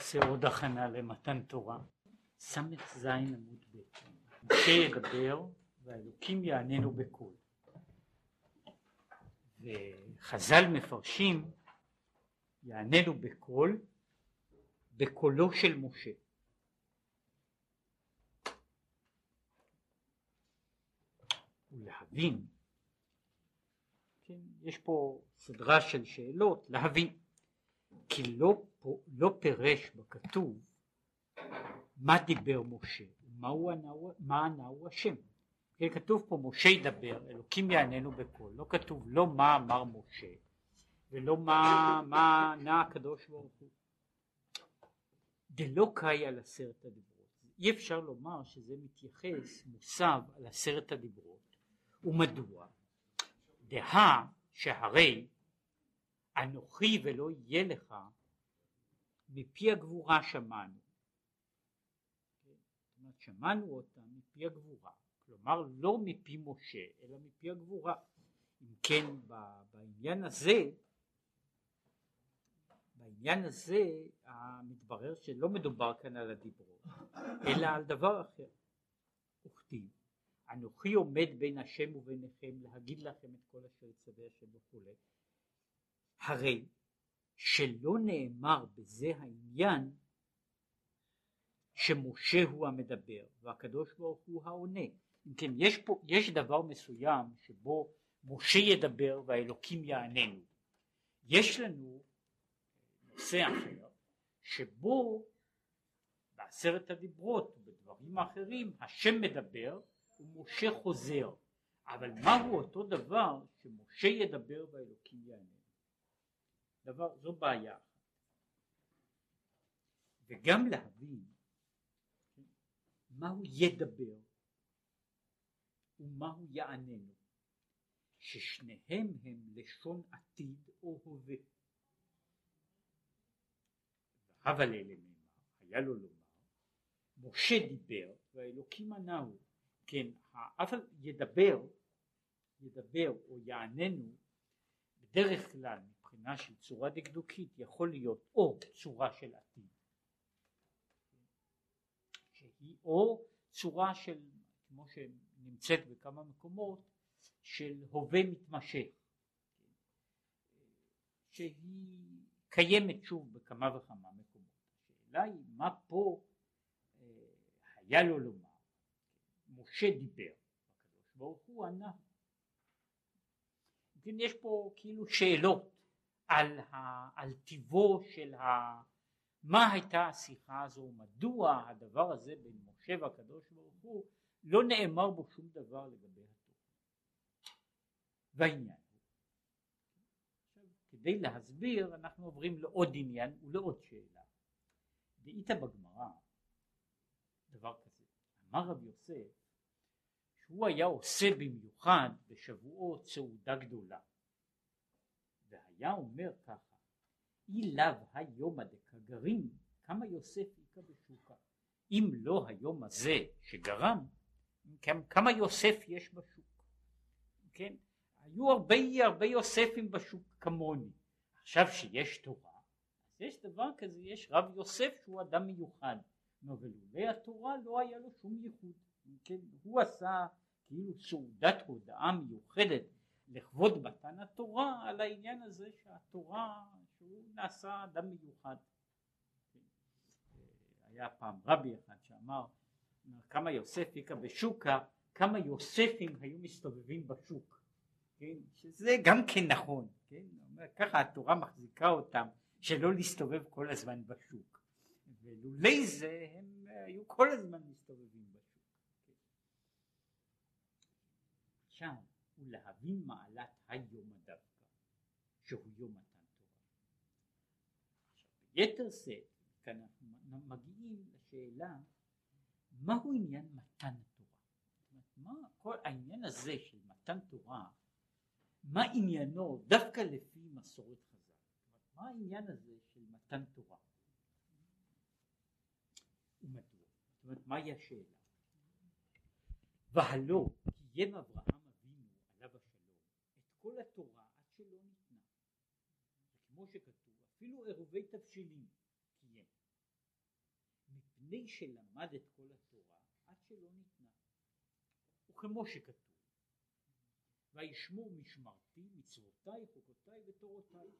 נעשה עוד הכנה למתן תורה. ס"ז עמוד ב' משה ידבר והאלוקים יעננו בקול. וחז"ל מפרשים יעננו בקול בקולו של משה. ולהבין, כן, יש פה סדרה של שאלות, להבין, כי לא, לא פירש בכתוב מה דיבר משה, מהו ענהו, מה ענהו השם. כן, כתוב פה משה ידבר, אלוקים יעננו בקול, לא כתוב לא מה אמר משה ולא מה, מה ענה הקדוש ברוך הוא. דלא קאי על עשרת הדיברות. אי אפשר לומר שזה מתייחס, מוסב על עשרת הדיברות. ומדוע? דהה שהרי אנוכי ולא יהיה לך מפי הגבורה שמענו. שמענו אותה מפי הגבורה, כלומר לא מפי משה אלא מפי הגבורה. אם כן בעניין הזה בעניין הזה מתברר שלא מדובר כאן על הדיברות אלא על דבר אחר. וכתיב אנוכי עומד בין השם וביניכם להגיד לכם את כל אשר יצווה השם וכולי הרי שלא נאמר בזה העניין שמשה הוא המדבר והקדוש ברוך הוא העונה. אם כן, יש פה, יש דבר מסוים שבו משה ידבר והאלוקים יעננו. יש לנו נושא אחר שבו בעשרת הדיברות ובדברים האחרים השם מדבר ומשה חוזר. אבל מהו אותו דבר שמשה ידבר והאלוקים יעננו? דבר, זו בעיה. וגם להבין מהו ידבר ומהו יעננו, ששניהם הם לשון עתיד או הווה. אבל אלה נאמר, היה לו לומר, משה דיבר והאלוקים ענהו, כן, אבל ידבר, ידבר או יעננו, בדרך כלל מבחינה של צורה דקדוקית יכול להיות או צורה של עתיד שהיא או צורה של כמו שנמצאת בכמה מקומות של הווה מתמשך שהיא קיימת שוב בכמה וכמה מקומות. השאלה היא מה פה אה, היה לו לומר. משה דיבר, הקדוש ברוך הוא ענה. כן, יש פה כאילו שאלות על, ה, על טיבו של ה... מה הייתה השיחה הזו, מדוע הדבר הזה בין משה והקדוש ברוך הוא לא נאמר בו שום דבר לגבי התורה. והעניין כדי להסביר אנחנו עוברים לעוד עניין ולעוד שאלה. דאית בגמרא דבר כזה, אמר רב יוסף שהוא היה עושה במיוחד בשבועות סעודה גדולה והיה אומר ככה אי לאו היומא דקגרים כמה יוסף איכא בשוקה. אם לא היום הזה שגרם כמה יוסף יש בשוק כן? היו הרבה הרבה יוספים בשוק כמוני. עכשיו שיש תורה אז יש דבר כזה יש רב יוסף שהוא אדם מיוחד. ולולא התורה לא היה לו שום ייחוד. כן הוא עשה כאילו סעודת הודעה מיוחדת לכבוד מתן התורה על העניין הזה שהתורה שהוא נעשה אדם מיוחד. היה פעם רבי אחד שאמר כמה יוסף היכה בשוקה כמה יוספים היו מסתובבים בשוק כן? שזה גם כן נכון כן? ככה התורה מחזיקה אותם שלא להסתובב כל הזמן בשוק ולולי זה הם היו כל הזמן מסתובבים בשוק עכשיו ולהבין מעלת היום הדווקא, שהוא יום מתן תורה. עכשיו, ביתר שאת, כאן אנחנו מגיעים לשאלה מהו עניין מתן התורה? מה כל העניין הזה של מתן תורה, מה עניינו דווקא לפי מסורת חז"ל? מה העניין הזה של מתן תורה? ומדוע? זאת אומרת, מהי השאלה? והלא כי ים אברהם כל התורה עד שלא ניתנה. כמו שכתוב, אפילו עירובי תבשילים קיים. מפני שלמד את כל התורה עד שלא ניתנה. וכמו שכתוב, וישמור משמרתי מצוותיי חוקותיי ותורותיי.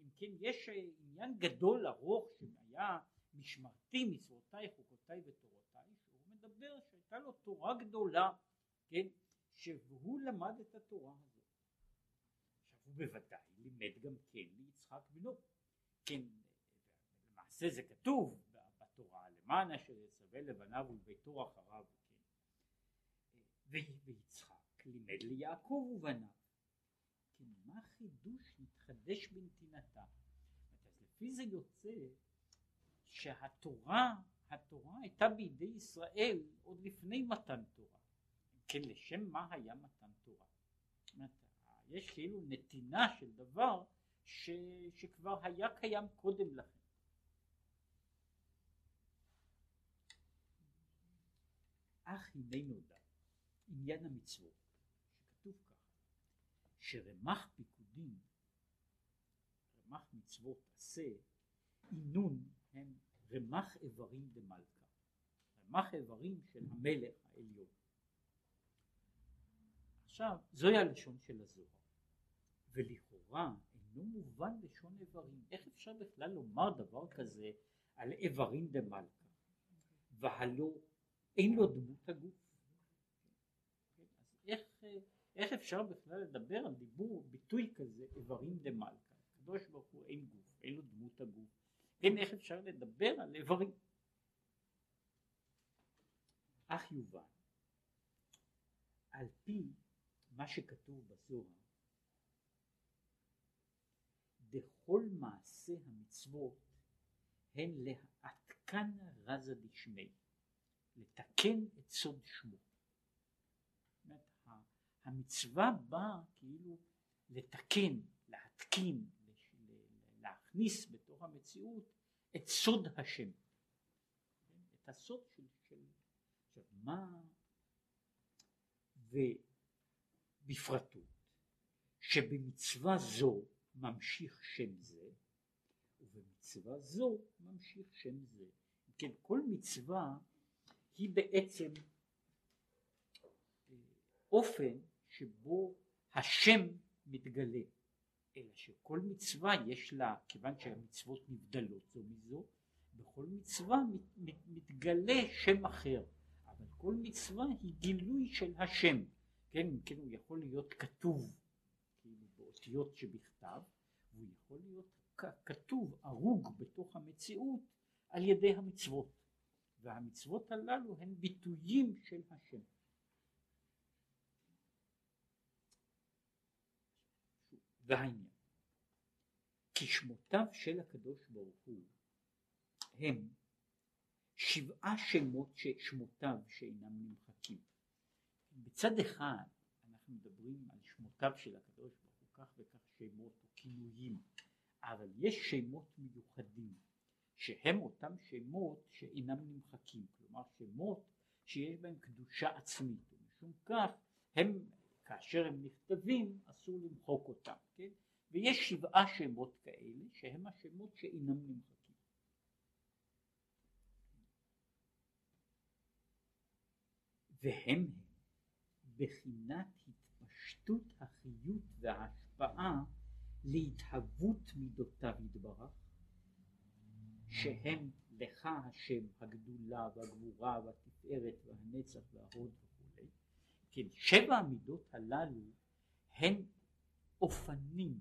אם כן יש עניין גדול ארוך שהיה משמרתי מצוותיי חוקותיי ותורותיי שהוא מדבר שהייתה לו תורה גדולה כן שהוא למד את התורה הזאת. הוא בוודאי לימד גם כן ליצחק בנו. כן למעשה זה כתוב בתורה למען אשר יצווה לבניו ולביתו אחריו כן. ויצחק לימד ליעקב ובניו. כן מה חידוש מתחדש בנתינתה? אז לפי זה יוצא שהתורה התורה הייתה בידי ישראל עוד לפני מתן תורה. כן לשם מה היה מתן תורה יש כאילו נתינה של דבר ש, שכבר היה קיים קודם לכן. אך הנה נודע עניין המצוות שכתוב ככה שרמ"ח פיקודים רמ"ח מצוות עשה עינון הם רמ"ח איברים דמלכה רמ"ח איברים של המלך העליון. עכשיו זוהי הלשון של הזוהר ולכאורה אינו מובן לשון איברים. איך אפשר בכלל לומר דבר כזה על איברים דמלכה והלא אין לו דמות הגוף. אז איך, איך אפשר בכלל לדבר על דיבור ביטוי כזה איברים דמלכה הקדוש ברוך הוא אין גוף אין לו דמות הגוף. כן איך אפשר לדבר על איברים. אך יובן על פי מה שכתוב בזוהר דכל מעשה המצוות הן להתקן רזה דשמי לתקן את סוד שמו. המצווה באה כאילו לתקן, להתקין, להכניס בתוך המציאות את סוד השם. את הסוד של, של עכשיו מה ובפרטות שבמצווה זו ממשיך שם זה ובמצווה זו ממשיך שם זה. כן, כל מצווה היא בעצם אה, אופן שבו השם מתגלה. אלא שכל מצווה יש לה כיוון שהמצוות נבדלות זו מזו בכל מצווה מת, מת, מתגלה שם אחר. אבל כל מצווה היא גילוי של השם. כן כן הוא יכול להיות כתוב באותיות שבכתב והוא יכול להיות כתוב הרוג בתוך המציאות על ידי המצוות והמצוות הללו הן ביטויים של השם. והעניין כי שמותיו של הקדוש ברוך הוא הם שבעה שמות ששמותיו שאינם נמחקים. בצד אחד אנחנו מדברים על שמותיו של הקדוש ברוך כך וכך שמות או כינויים אבל יש שמות מיוחדים שהם אותם שמות שאינם נמחקים, כלומר שמות שיש בהם קדושה עצמית, ומשום כך הם, כאשר הם נכתבים, אסור למחוק אותם, כן? ויש שבעה שמות כאלה שהם השמות שאינם נמחקים. והם הם בחינת התפשטות החיות וההשפעה להתהוות מידותיו יתברך שהם לך השם הגדולה והגבורה והתפארת והנצח וההוד וכולי, כן שבע המידות הללו הן אופנים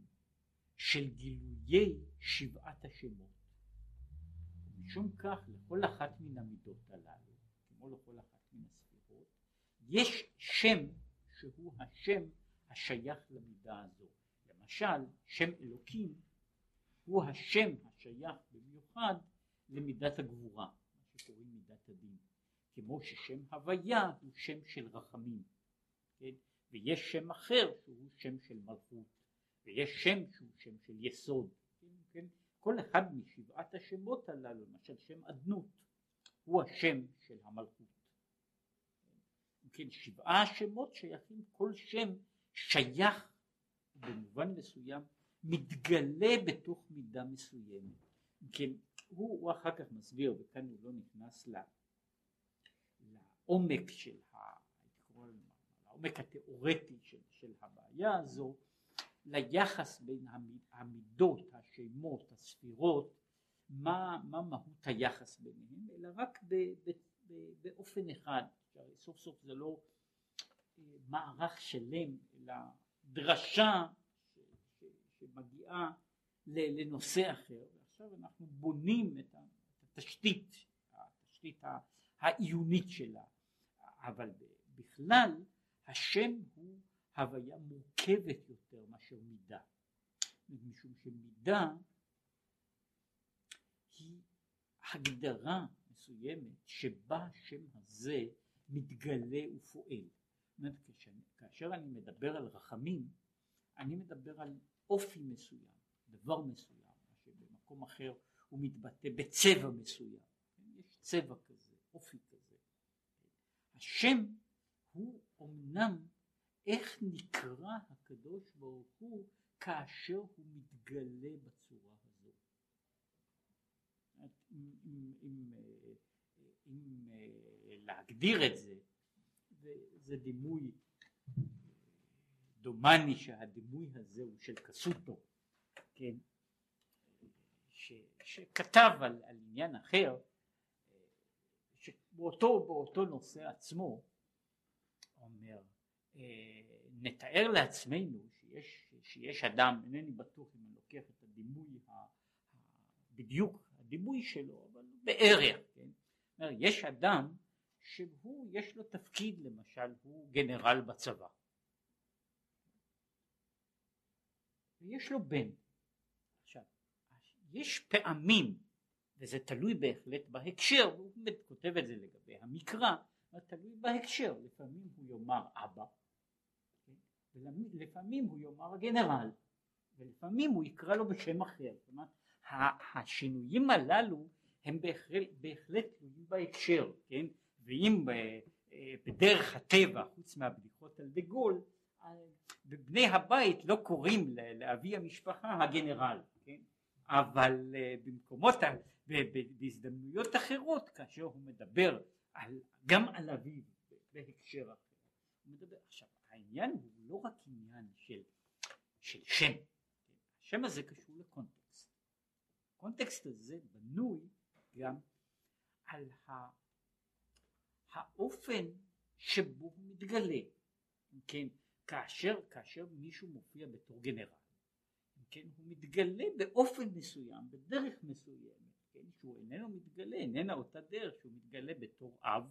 של גילויי שבעת השמות. משום כך לכל אחת מן המידות הללו, כמו לכל אחת מן הספירות, יש שם שהוא השם השייך למידה הזו. למשל, שם אלוקים הוא השם השייך במיוחד למידת הגבורה, מה שקוראים מידת הדין, כמו ששם הוויה הוא שם של רחמים, כן? ויש שם אחר שהוא שם של מלכות, ויש שם שהוא שם של יסוד, כן? כן? כל אחד משבעת השמות הללו, למשל שם אדנות, הוא השם של המלכות. כן, שבעה שמות שייכים, כל שם שייך במובן מסוים מתגלה בתוך מידה מסוימת. כן, הוא, הוא אחר כך מסביר, וכאן הוא לא נכנס ל, לעומק של ה... העומק התיאורטי של, של הבעיה הזו, ליחס בין המידות, השמות, הספירות, מה, מה מהות היחס ביניהם, אלא רק ב, ב, ב, באופן אחד, סוף סוף זה לא אה, מערך שלם, אלא דרשה שמגיעה לנושא אחר, ועכשיו אנחנו בונים את התשתית, התשתית העיונית שלה, אבל בכלל השם הוא הוויה מורכבת יותר מאשר מידה, משום שמידה היא הגדרה מסוימת שבה השם הזה מתגלה ופועל. כאשר אני מדבר על רחמים, אני מדבר על אופי מסוים, דבר מסוים, מה שבמקום אחר הוא מתבטא בצבע מסוים. יש צבע כזה, אופי כזה. השם הוא אמנם איך נקרא הקדוש ברוך הוא כאשר הוא מתגלה בצורה הזו. אם, אם, אם, אם להגדיר את זה, זה דימוי דומני שהדימוי הזה הוא של קסוטו, כן, ש, שכתב על, על עניין אחר, שבאותו באותו נושא עצמו אומר אה, נתאר לעצמנו שיש, שיש אדם, אינני בטוח אם אני לוקח את הדימוי ה, בדיוק הדימוי שלו, אבל בערך, כן? יש אדם שהוא יש לו תפקיד למשל, הוא גנרל בצבא. ויש לו בן. עכשיו, יש פעמים, וזה תלוי בהחלט בהקשר, הוא כותב את זה לגבי המקרא, תלוי בהקשר, לפעמים הוא יאמר אבא, ולפעמים הוא יאמר הגנרל, ולפעמים הוא יקרא לו בשם אחר, זאת אומרת השינויים הללו הם בהחלט תלויים בהקשר, כן, ואם אה, בדרך הטבע, חוץ מהבדיחות על דה גול, בבני הבית לא קוראים לאבי המשפחה הגנרל, כן? אבל אה, במקומות, בהזדמנויות אחרות, כאשר הוא מדבר על, גם על אביו בהקשר אחר, הוא מדבר, עכשיו העניין הוא לא רק עניין של, של שם, השם הזה קשור לקונטקסט, הקונטקסט הזה בנוי גם על ה, האופן שבו הוא מתגלה, כן, כאשר, כאשר מישהו מופיע בתור גנרל, כן, הוא מתגלה באופן מסוים, בדרך מסוימת, כן, שהוא איננו מתגלה, איננה אותה דרך שהוא מתגלה בתור אב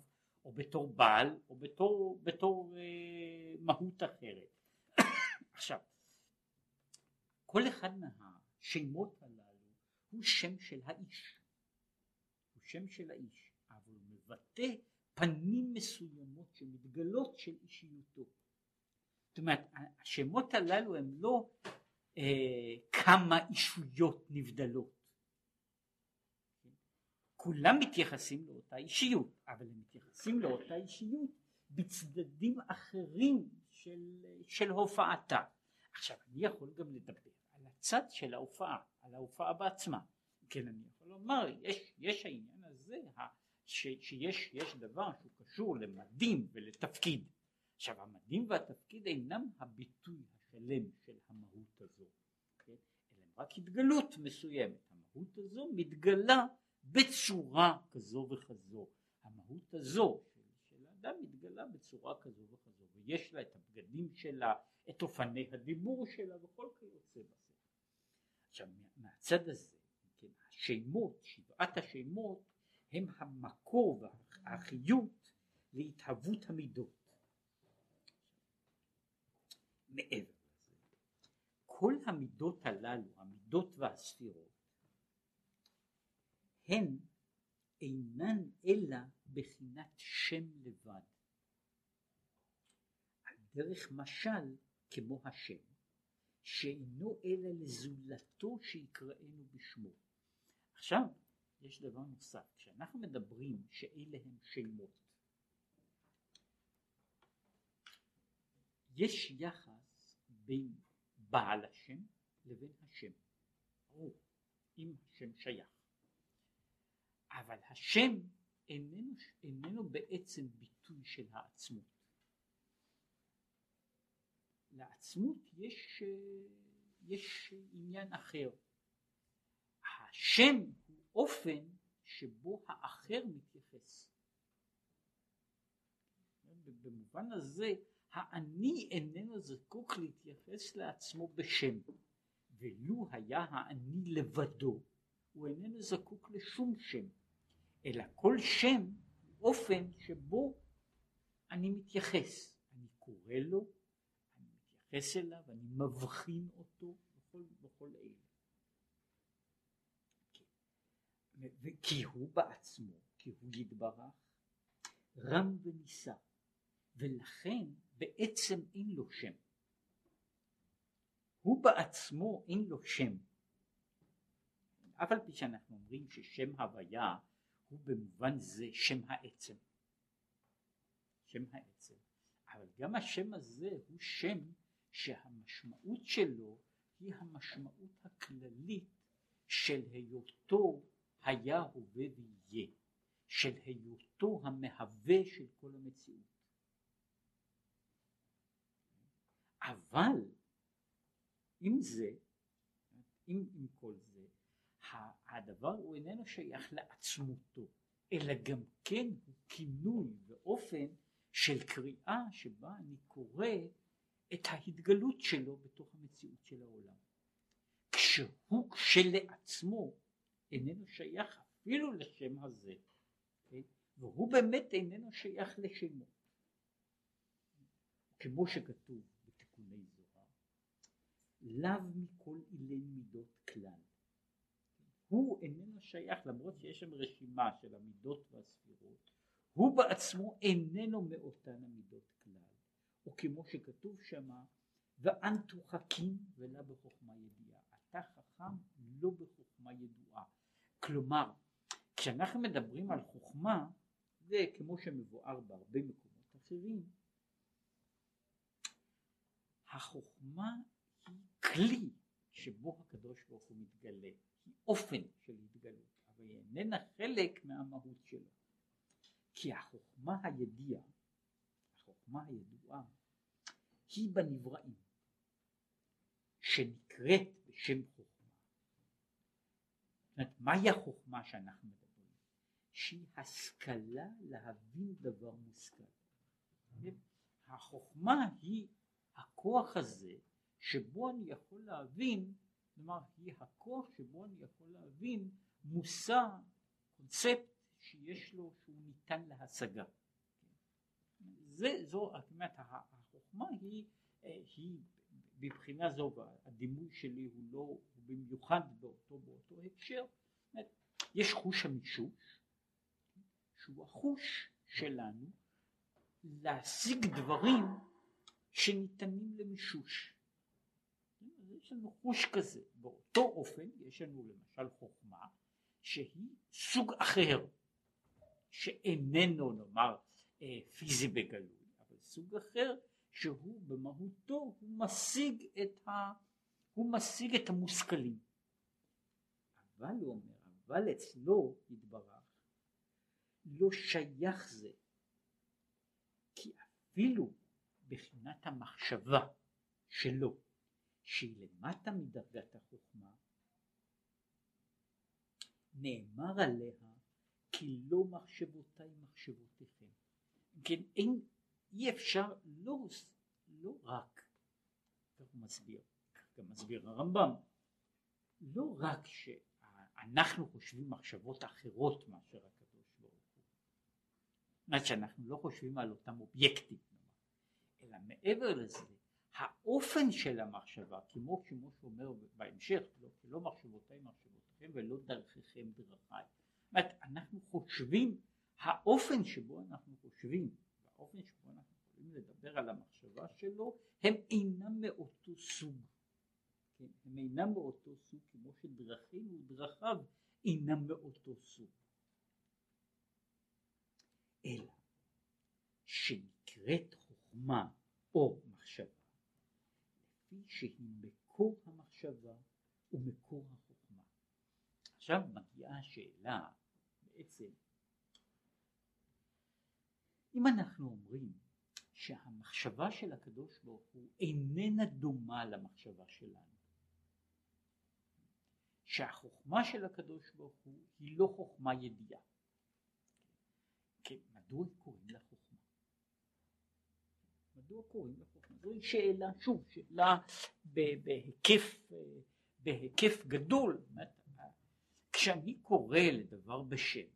או בתור בעל או בתור, בתור אה, מהות אחרת. עכשיו, כל אחד מהשמות הללו הוא שם של האיש, הוא שם של האיש, אבל הוא מבטא פנים מסוימות שמתגלות של אישיותו. זאת אומרת, השמות הללו הם לא אה, כמה אישויות נבדלות. כולם מתייחסים לאותה אישיות, אבל הם מתייחסים לאותה אישיות בצדדים אחרים של, של הופעתה. עכשיו, אני יכול גם לדבר על הצד של ההופעה, על ההופעה בעצמה. כן, אני יכול לומר, יש, יש העניין הזה, ש, שיש יש דבר שהוא קשור למדים ולתפקיד. עכשיו, המדים והתפקיד אינם הביטוי השלם של המהות הזו, כן? אלא הם רק התגלות מסוימת. המהות הזו מתגלה בצורה כזו וכזו. המהות הזו של, של האדם מתגלה בצורה כזו וכזו, ויש לה את הבגדים שלה, את אופני הדיבור שלה וכל כיוצא בזה. עכשיו מהצד הזה, כן, השמות, שבעת השמות, הם המקור והחיות להתהוות המידות. מעבר לזה, כל המידות הללו, המידות והספירות, הן אינן אלא בחינת שם לבד. על דרך משל כמו השם, שאינו אלא לזולתו שיקראנו בשמו. עכשיו, יש דבר נוסף, כשאנחנו מדברים שאלה הם שמות, יש יחס בין בעל השם לבין השם. ברור, אם השם שייך. אבל השם איננו, איננו בעצם ביטוי של העצמות. לעצמות יש, יש עניין אחר. השם הוא אופן שבו האחר מתייחס. במובן הזה האני איננו זקוק להתייחס לעצמו בשם, ולו היה האני לבדו, הוא איננו זקוק לשום שם, אלא כל שם הוא אופן שבו אני מתייחס, אני קורא לו, אני מתייחס אליו, אני מבחין אותו בכל, בכל אלה. כי הוא בעצמו, כי הוא יתברך, רם ונישא, ולכן בעצם אין לו שם. הוא בעצמו אין לו שם. אף על פי שאנחנו אומרים ששם הוויה הוא במובן זה שם העצם. שם העצם. אבל גם השם הזה הוא שם שהמשמעות שלו היא המשמעות הכללית של היותו היה הווה ויהיה, של היותו המהווה של כל המציאות. אבל עם זה, עם, עם כל זה, הדבר הוא איננו שייך לעצמותו, אלא גם כן הוא כינוי ואופן של קריאה שבה אני קורא את ההתגלות שלו בתוך המציאות של העולם. כשהוא כשלעצמו איננו שייך אפילו לשם הזה, כן? והוא באמת איננו שייך לשמו. כמו שכתוב בתיקוני זוהר, לאו מכל אילן מידות כלל. הוא איננו שייך, למרות שיש שם רשימה של המידות והספירות, הוא בעצמו איננו מאותן המידות כלל. או כמו שכתוב שמה, ואנתו חכים ולא בחוכמה ידיעה. אתה חכם לא בחוכמה ידועה. כלומר, כשאנחנו מדברים על חוכמה, זה כמו שמבואר בהרבה מקומות אחרים, החוכמה היא כלי שבו הקדוש ברוך הוא מתגלה, היא אופן של התגלות, אבל היא איננה חלק מהמהות שלו. כי החוכמה הידיעה, החוכמה הידועה, היא בנבראים, שנקראת בשם חוכמה. אומרת, מהי החוכמה שאנחנו מדברים? שהיא השכלה להבין דבר מושכל. החוכמה היא הכוח הזה שבו אני יכול להבין, כלומר היא הכוח שבו אני יכול להבין מושא, קונספט שיש לו, שהוא ניתן להשגה. זה, זו, זאת אומרת, החוכמה היא, אה, היא בבחינה זו, והדימוי שלי הוא לא, במיוחד באותו, באותו הקשר, יש חוש המישוש, שהוא החוש שלנו להשיג דברים שניתנים למישוש. יש לנו חוש כזה, באותו אופן יש לנו למשל חוכמה שהיא סוג אחר, שאיננו נאמר אה, פיזי בגלוי, אבל סוג אחר שהוא במהותו הוא משיג את, ה, הוא משיג את המושכלים. אבל הוא אומר, אבל אצלו יתברך לא שייך זה, כי אפילו בחינת המחשבה שלו, שהיא למטה מדרגת החוכמה, נאמר עליה כי לא מחשבותיי מחשבותיכם. כן, אין, אי אפשר לא, לא רק, כך הוא מסביר, גם מסביר הרמב"ם, לא רק שאנחנו חושבים מחשבות אחרות מאשר הקדוש ברוך הוא, זאת שאנחנו לא חושבים על אותם אובייקטים, אלא מעבר לזה, האופן של המחשבה, כמו כמו שאומר בהמשך, לא, לא מחשבותיי מחשבותיכם ולא דרככם דרכיי. זאת אומרת, אנחנו חושבים, האופן שבו אנחנו חושבים, האופן שבו אנחנו יכולים לדבר על המחשבה שלו, הם אינם מאותו סוג. כן? הם אינם מאותו סוג כמו שדרכינו ודרכיו אינם מאותו סוג. אלא שנקראת חוכמה או מחשבה, לפי שהיא מקור המחשבה ומקור החוכמה. עכשיו מגיעה השאלה בעצם אם אנחנו אומרים שהמחשבה של הקדוש ברוך הוא איננה דומה למחשבה שלנו שהחוכמה של הקדוש ברוך הוא היא לא חוכמה ידיעה כן, מדוע קוראים לה חוכמה? מדוע קוראים לה חוכמה? זוהי שאלה, שוב, שאלה בהיקף, בהיקף גדול. כשאני קורא לדבר בשם,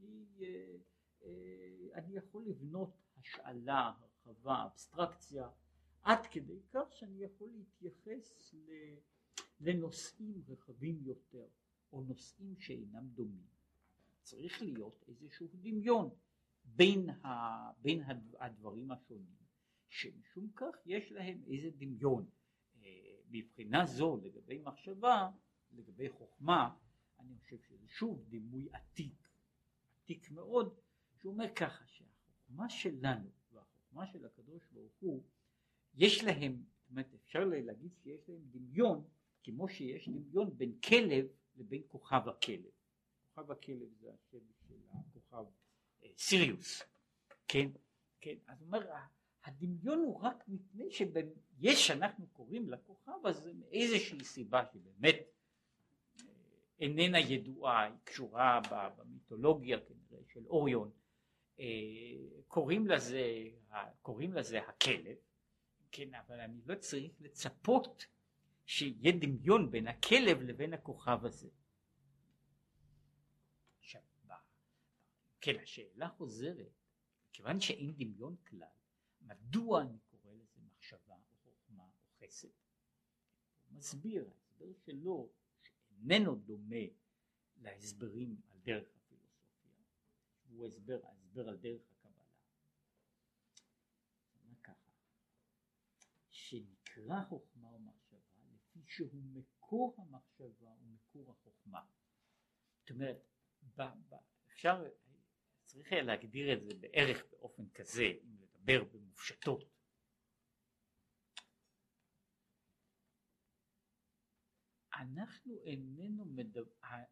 אני, אה, אה, אני יכול לבנות השאלה, הרחבה, אבסטרקציה, עד כדי כך שאני יכול להתייחס לנושאים רחבים יותר, או נושאים שאינם דומים. צריך להיות איזשהו דמיון בין, ה, בין הדברים השונים, שמשום כך יש להם איזה דמיון. אה, מבחינה זו לגבי מחשבה, לגבי חוכמה, אני חושב שזה שוב דימוי עתיק, עתיק מאוד, שאומר ככה שהחוכמה שלנו והחוכמה של הקדוש ברוך הוא, יש להם, זאת אומרת אפשר להגיד שיש להם דמיון כמו שיש דמיון בין כלב לבין כוכב הכלב. כוכב הכלב זה השם של הכוכב. אה, סיריוס, כן, כן, אז הוא אומר הדמיון הוא רק מפני שיש אנחנו קוראים לכוכב הזה מאיזושהי סיבה שבאמת אה, איננה ידועה, היא קשורה במיתולוגיה כנראה של אוריון, אה, קוראים לזה, קוראים לזה הכלב, כן, אבל אני לא צריך לצפות שיהיה דמיון בין הכלב לבין הכוכב הזה. כן, השאלה חוזרת, כיוון שאין דמיון כלל, מדוע אני קורא לזה מחשבה או חוכמה או חסד? הוא מסביר, ההסבר שלו שאיננו דומה להסברים על דרך הפילוסופיה, הוא הסבר, ההסבר על דרך הקבלה. ככה, שנקרא חוכמה שהוא מקור המחשבה ומקור החוכמה. זאת אומרת, אפשר צריך היה להגדיר את זה בערך באופן כזה, אם לדבר במופשטות. אנחנו איננו מדבר,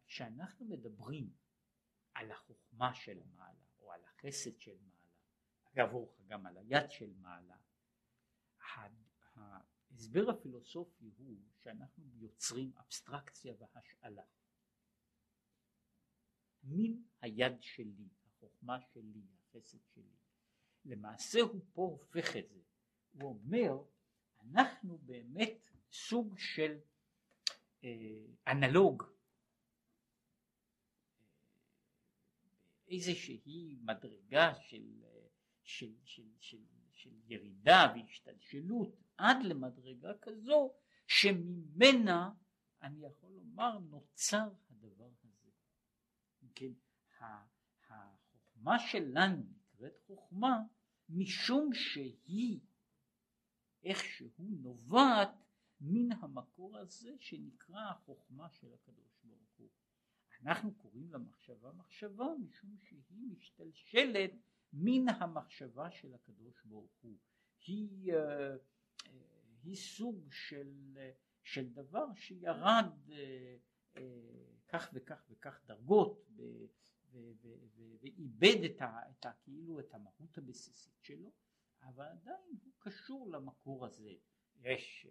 כשאנחנו מדברים על החוכמה של מעלה או על החסד של מעלה, אגב אורך גם על היד של מעלה, ההסבר הפילוסופי הוא שאנחנו יוצרים אבסטרקציה והשאלה. מן היד שלי, החוכמה שלי, החסד שלי. למעשה הוא פה הופך את זה. הוא אומר, אנחנו באמת סוג של אה, אנלוג, איזושהי מדרגה של, של, של, של, של ירידה והשתלשלות עד למדרגה כזו שממנה אני יכול לומר נוצר הדבר הזה. כן, החוכמה שלנו נקראת חוכמה משום שהיא איכשהו נובעת מן המקור הזה שנקרא החוכמה של הקדוש ברוך הוא. אנחנו קוראים למחשבה מחשבה משום שהיא משתלשלת מן המחשבה של הקדוש ברוך הוא. היא, uh, היא סוג של, של דבר שירד uh, uh, כך וכך וכך דרגות ואיבד את, את כאילו את המהות הבסיסית שלו, אבל עדיין הוא קשור למקור הזה. יש,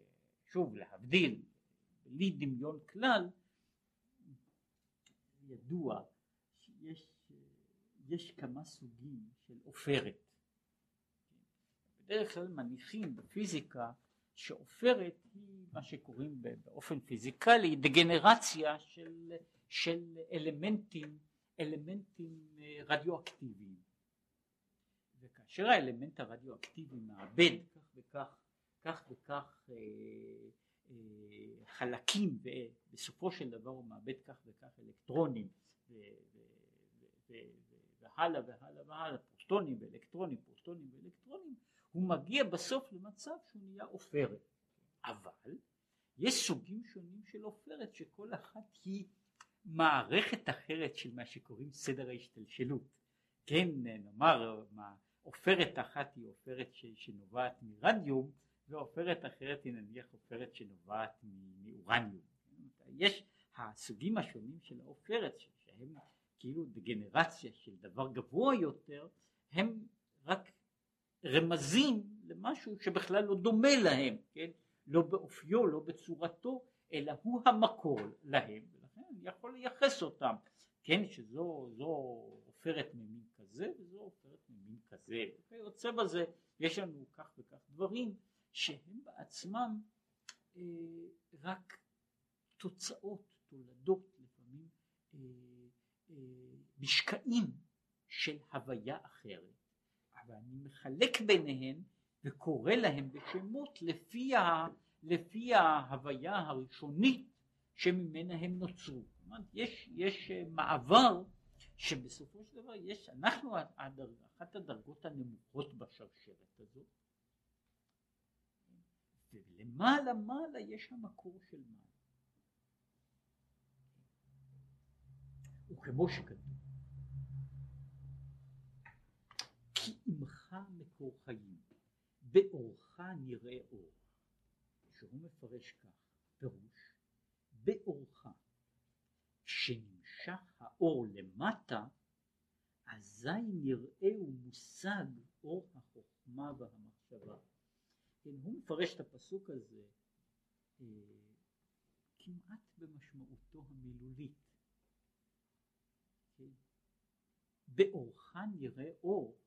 שוב להבדיל, בלי דמיון כלל, ידוע שיש יש כמה סוגים של עופרת. בדרך כלל מניחים בפיזיקה שעופרת היא מה שקוראים באופן פיזיקלי דגנרציה של, של אלמנטים אלמנטים אה, רדיואקטיביים. וכאשר האלמנט הרדיואקטיבי מאבד כך וכך כך וכך אה, אה, חלקים ובסופו של דבר הוא מאבד כך וכך אלקטרונים ו, ו, ו, והלאה והלאה והלאה פרוטונים ואלקטרונים פרוטונים ואלקטרונים הוא מגיע בסוף למצב שהוא נהיה עופרת אבל יש סוגים שונים של עופרת שכל אחת היא מערכת אחרת של מה שקוראים סדר ההשתלשלות. כן, נאמר, עופרת אחת היא עופרת שנובעת מרדיום ועופרת אחרת היא נניח עופרת שנובעת מאורניום. יש הסוגים השונים של העופרת שהם כאילו דגנרציה של דבר גבוה יותר, הם רק רמזים למשהו שבכלל לא דומה להם, כן? לא באופיו, לא בצורתו, אלא הוא המקור להם, ולכן אני יכול לייחס אותם, כן? שזו עופרת ממין כזה וזו עופרת ממין כזה, וכיוצא בזה יש לנו כך וכך דברים שהם בעצמם אה, רק תוצאות, תולדות, לפעמים אה, אה, משקעים של הוויה אחרת, אבל אני מחלק ביניהן וקורא להם בשמות לפי, ה, לפי ההוויה הראשונית שממנה הם נוצרו. אומרת, יש, יש אה, מעבר שבסופו של דבר יש, אנחנו הדרג, אחת הדרגות הנמוכות בשרשרת הזאת, ולמעלה מעלה יש המקור של מעלה. וכמו שכתוב, כי עמך מקור חיים, באורך נראה אור, שהוא מפרש כך, פירוש, באורך, כשנמשך האור למטה, אזי נראה ומושג אור החוכמה והמחשבה. כן, הוא מפרש את הפסוק הזה אה, כמעט במשמעותו המילולית. כן? באורך נראה אור,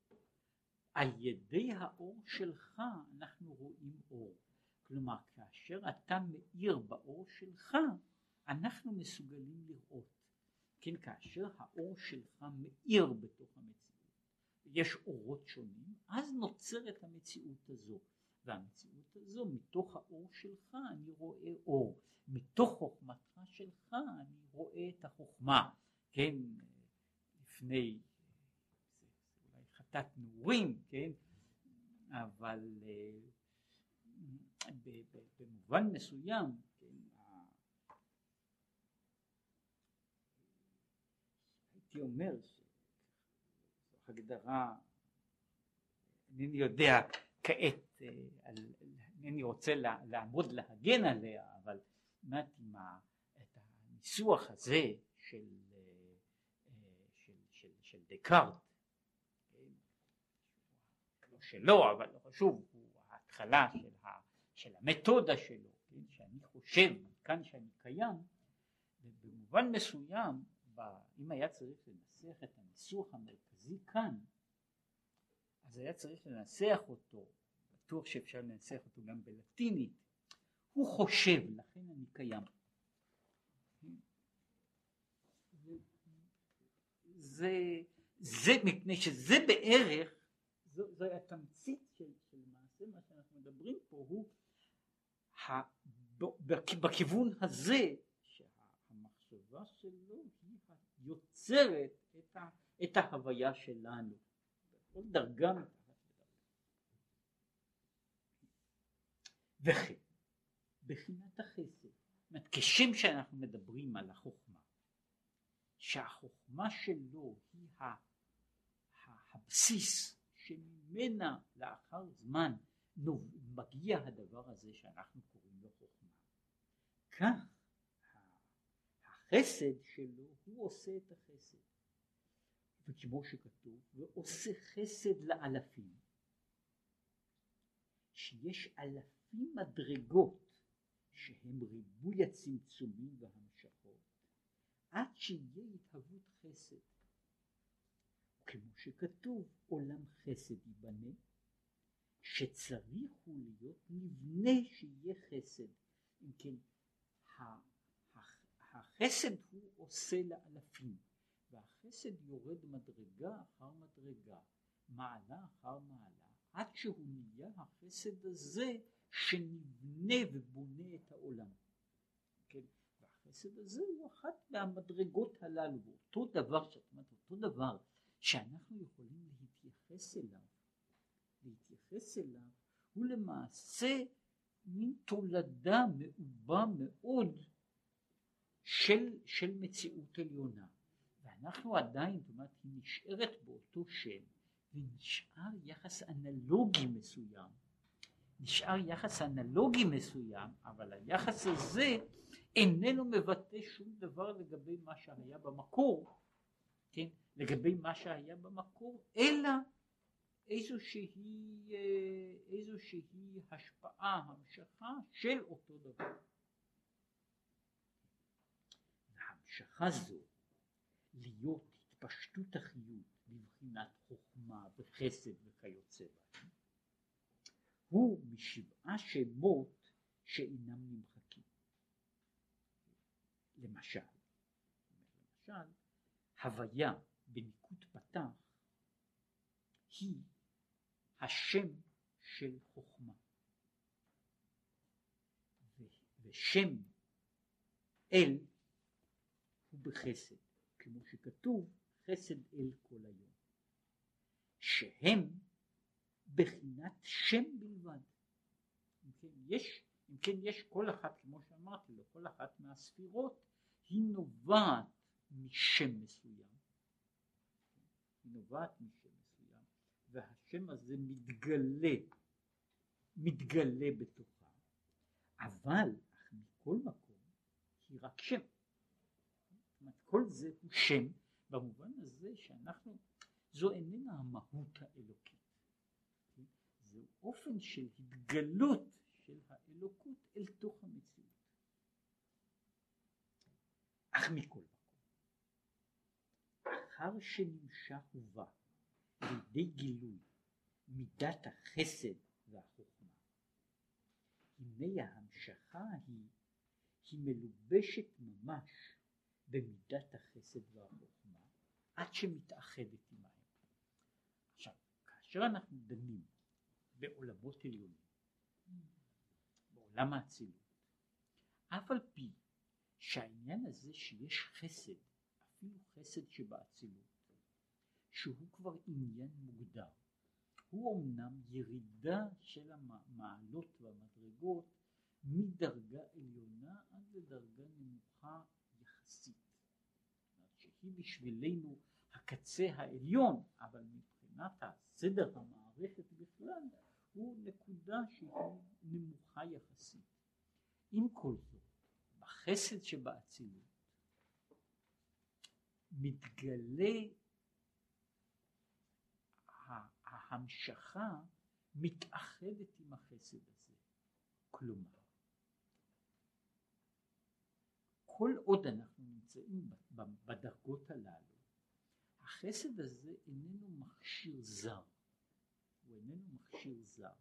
על ידי האור שלך אנחנו רואים אור. כלומר, כאשר אתה מאיר באור שלך, אנחנו מסוגלים לראות. כן, כאשר האור שלך מאיר בתוך המציאות, יש אורות שונים, אז נוצרת המציאות הזו. והמציאות הזו, מתוך האור שלך אני רואה אור. מתוך חוכמתך שלך אני רואה את החוכמה. כן, לפני חטאת נעורים, כן? אבל אה, במובן מסוים, כן, הייתי אומר שזו הגדרה, אינני יודע כעת, אה, אינני רוצה לעמוד להגן עליה, אבל באמת עם את הניסוח הזה של, אה, דקארט שלו, אבל לא חשוב, הוא ההתחלה של, ה, של המתודה שלו, כן, שאני חושב, כאן שאני קיים, ובמובן מסוים, ב, אם היה צריך לנסח את הניסוח המרכזי כאן, אז היה צריך לנסח אותו, בטוח שאפשר לנסח אותו גם בלטינית, הוא חושב, לכן אני קיים. זה, זה מפני שזה בערך זו, זו התמצית של, של מעשה מה שאנחנו מדברים פה הוא בכיוון הזה שהמחשבה שלו היא יוצרת את, ה, את ההוויה שלנו. בכל דרגה וכן בחינת החסד, זאת כשם שאנחנו מדברים על החוכמה, שהחוכמה שלו היא הבסיס שממנה לאחר זמן מגיע הדבר הזה שאנחנו קוראים לו חוכמה. כך החסד שלו הוא עושה את החסד. וכמו שכתוב, ועושה חסד לאלפים. שיש אלפים מדרגות שהם ריבוי הצמצומים והמשכות, עד שיהיה התהוות חסד. כמו שכתוב עולם חסד ייבנה שצריך הוא להיות מבנה שיהיה חסד אם כן החסד הוא עושה לאלפים והחסד יורד מדרגה אחר מדרגה מעלה אחר מעלה עד שהוא נהיה החסד הזה שנבנה ובונה את העולם כן? והחסד הזה הוא אחת מהמדרגות הללו אותו דבר שאת אומרת אותו דבר שאנחנו יכולים להתייחס אליו, להתייחס אליו, הוא למעשה מין תולדה מעובה מאוד של, של מציאות עליונה. ואנחנו עדיין, זאת אומרת, היא נשארת באותו שם, ונשאר יחס אנלוגי מסוים. נשאר יחס אנלוגי מסוים, אבל היחס הזה איננו מבטא שום דבר לגבי מה שהיה במקור, כן, לגבי מה שהיה במקור, אלא איזושהי, אה, איזושהי השפעה, המשכה של אותו דבר. והמשכה זו להיות התפשטות החיות בבחינת חוכמה וחסד וכיוצא בהם, הוא משבעה שמות שאינם נמחקים. למשל, למשל, הוויה בניקוד פתח היא השם של חוכמה. ושם אל הוא בחסד, כמו שכתוב חסד אל כל היום, שהם בחינת שם בלבד. אם כן, יש, אם כן יש כל אחת, כמו שאמרתי, לכל אחת מהספירות היא נובעת משם מסוים. היא נובעת משם מסוים, והשם הזה מתגלה, מתגלה בתוכה, אבל מכל מקום היא רק שם. כל זה הוא שם במובן הזה שאנחנו, זו איננה המהות האלוקית. זה אופן של התגלות של האלוקות אל תוך המציאות. אך מכל מקום, אחר שנמשך ובא לידי גילוי מידת החסד והחוכמה, הנה ההמשכה היא, היא מלובשת ממש במידת החסד והחוכמה עד שמתאחדת עמהם. עכשיו, כאשר אנחנו דנים בעולמות עליונים, בעולם האצילות, אף על פי שהעניין הזה שיש חסד, אפילו חסד שבאצילות, שהוא כבר עניין מוגדר, הוא אמנם ירידה של המעלות והמדרגות מדרגה עליונה עד לדרגה נמוכה יחסית. שהיא בשבילנו הקצה העליון, אבל מבחינת הסדר המערכת בכלל, הוא נקודה שהיא נמוכה יחסית. עם כל זאת, בחסד שבאצילות מתגלה ההמשכה מתאחדת עם החסד הזה. כלומר, כל עוד אנחנו נמצאים בדרגות הללו, החסד הזה איננו מכשיר זר, הוא איננו מכשיר זר,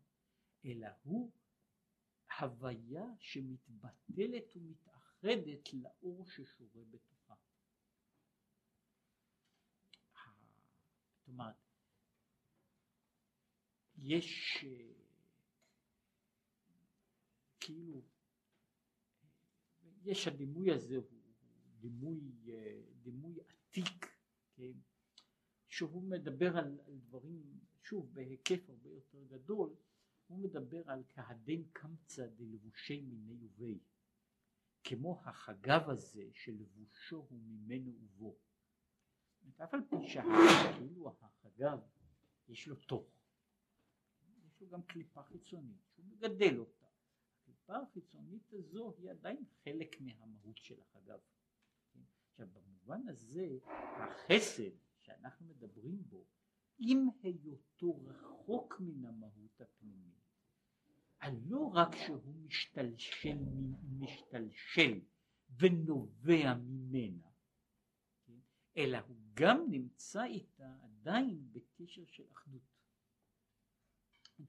אלא הוא הוויה שמתבטלת ומתאחדת לאור ששורה בתוכה. זאת אומרת, יש כאילו, יש הדימוי הזה הוא דימוי, דימוי עתיק, כן, שהוא מדבר על, על דברים, שוב, בהיקף הרבה יותר גדול, הוא מדבר על כהדן קמצא דלבושי מיני ובי, כמו החגב הזה שלבושו הוא ממנו ובו. אף על פי שכאילו החגב יש לו תוך, יש לו גם קליפה חיצונית שהוא מגדל אותה. הקליפה החיצונית הזו היא עדיין חלק מהמהות של החגב. עכשיו במובן הזה החסד שאנחנו מדברים בו עם היותו רחוק מן המהות הפנימית לא רק שהוא משתלשל, משתלשל ונובע ממנה כן? אלא הוא גם נמצא איתה עדיין בקשר של אחדות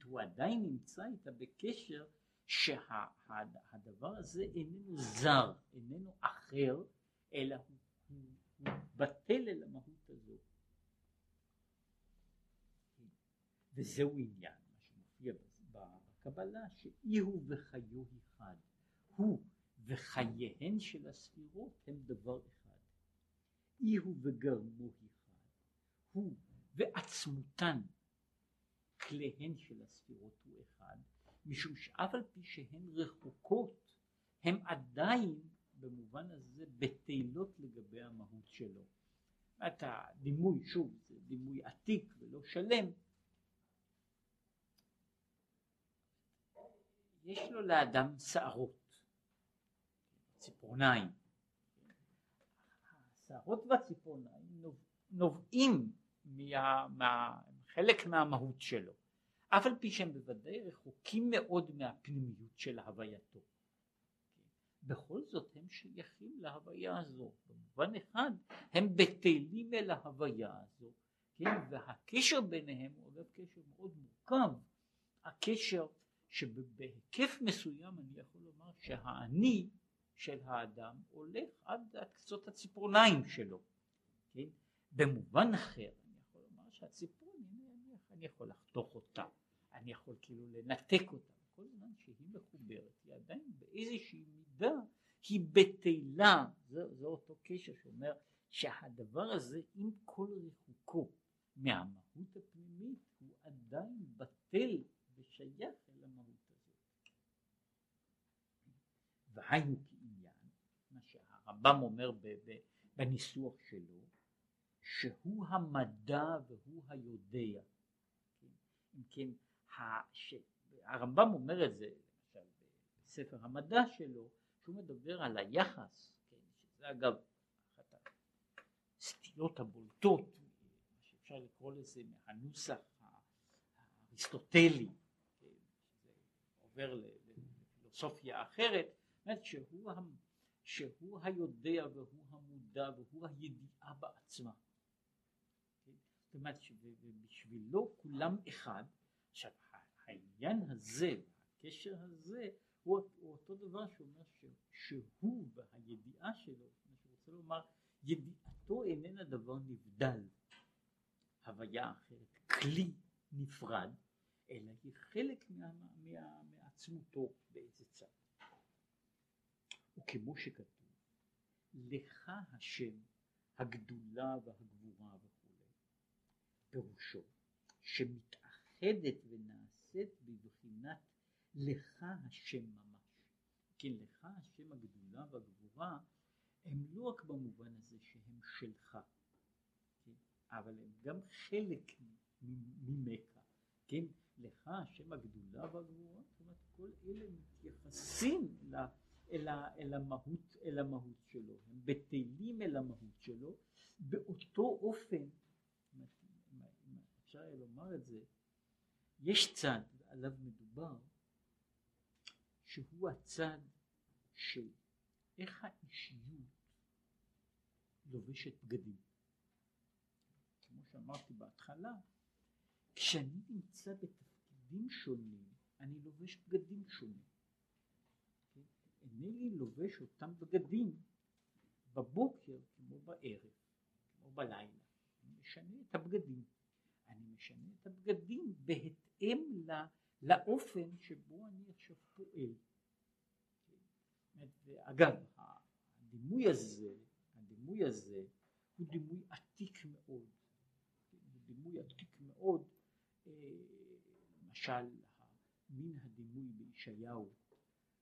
הוא עדיין נמצא איתה בקשר שהדבר הזה איננו זר, איננו אחר, אלא הוא, הוא, הוא בטל אל המהות הזו. וזהו עניין, מה שמופיע בקבלה, שאי הוא וחיו אחד. הוא וחייהן של הספירות הם דבר אחד. אי הוא וגרמו אחד. הוא ועצמותן כליהן של הספירות הוא אחד, משום שאף על פי שהן רחוקות, הן עדיין במובן הזה בטלות לגבי המהות שלו. את הדימוי, שוב, זה דימוי עתיק ולא שלם. יש לו לאדם שערות, ציפורניים. השערות והציפורניים נובעים מה, מה, חלק מהמהות שלו, אף על פי שהם בוודאי רחוקים מאוד מהפנימיות של הווייתו. בכל זאת הם שייכים להוויה הזו. במובן אחד הם בטלים אל ההוויה הזו, כן, והקשר ביניהם הוא אגב קשר מאוד מורכב, הקשר שבהיקף מסוים אני יכול לומר שהאני של האדם הולך עד, עד קצות הציפורניים שלו, כן? במובן אחר אני יכול לומר שהציפורן, אני, אני יכול לחתוך אותה, אני יכול כאילו לנתק אותה, כל זמן שהיא מחוברת היא עדיין באיזושהי מידה היא בטלה, זה, זה אותו קשר שאומר שהדבר הזה עם כל ריחוקו מהמהות הפנימית הוא עדיין בטל ושייך אל המהות הזאת. והיינו מה שהרמב"ם אומר בניסוח שלו, שהוא המדע והוא היודע. אם כן, הרמב"ם אומר את זה, למשל בספר המדע שלו, שהוא מדבר על היחס, כן, שזה אגב אחת הסטיות הבולטות, שאפשר לקרוא לזה מהנוסח האריסטוטלי, כן, עובר לפילוסופיה אחרת, זאת שהוא, שהוא היודע והוא המודע והוא הידיעה בעצמה. כן? זאת אומרת שבשבילו כולם אחד. עכשיו העניין הזה, הקשר הזה, הוא, הוא אותו דבר שאומר שהוא והידיעה שלו, מה שרוצה לומר, ידיעתו איננה דבר נבדל, הוויה אחרת, כלי נפרד, אלא היא חלק מעצמותו באיזה צד. וכמו שכתוב, לך השם הגדולה והגבורה וכולי, פירושו שמתאחדת ונעשית בבחינת לך השם ממש. כן, לך השם הגדולה והגבורה הם לא רק במובן הזה שהם שלך, כן, אבל הם גם חלק ממך, כן, לך השם הגדולה והגבורה, זאת אומרת כל אלה מתייחסים ל, אל, ה, אל, המהות, אל המהות שלו, הם בטלים אל המהות שלו, באותו אופן, אם אפשר היה לומר את זה, יש צד עליו מדובר שהוא הצד של איך האישיות לובשת בגדים. כמו שאמרתי בהתחלה, כשאני נמצא בתפקידים שונים, אני לובש בגדים שונים. כן? אינני לובש אותם בגדים בבוקר כמו בערב, כמו בלילה. אני משנה את הבגדים. אני משנה את הבגדים בהתאם ל... לאופן שבו אני עכשיו פועל. אגב, הדימוי הזה, הדימוי הזה הוא דימוי עתיק מאוד, הוא דימוי עתיק מאוד, אה, למשל מן הדימוי בישעיהו,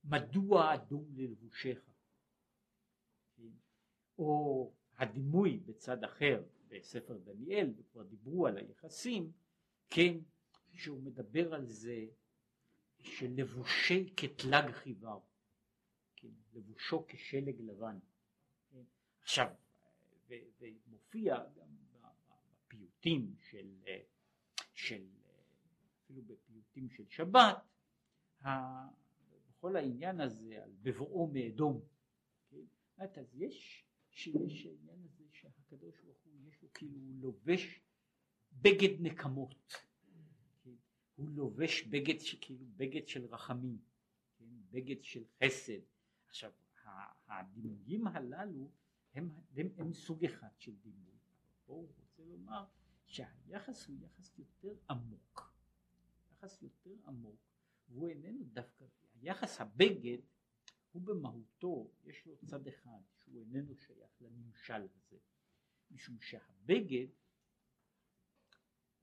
מדוע אדום ללבושך, כן? או הדימוי בצד אחר בספר דניאל, וכבר דיברו על היחסים, כן, שהוא מדבר על זה שלבושי כתלג חיוור, כן, לבושו כשלג לבן. כן. עכשיו, ומופיע גם בפיוטים של, של, אפילו בפיוטים של שבת, בכל העניין הזה על בבואו מאדום. כן? אז יש, שיש העניין הזה שהקדוש ברוך הוא יש לו כאילו הוא לובש בגד נקמות. הוא לובש בגד שכאילו בגד של רחמים, כן? בגד של חסד. עכשיו הדימויים הללו הם, הם, הם סוג אחד של דימוי. פה הוא רוצה לומר שהיחס הוא יחס יותר עמוק, יחס יותר עמוק, והוא איננו דווקא, היחס הבגד הוא במהותו, יש לו צד אחד שהוא איננו שייך לנמשל הזה, משום שהבגד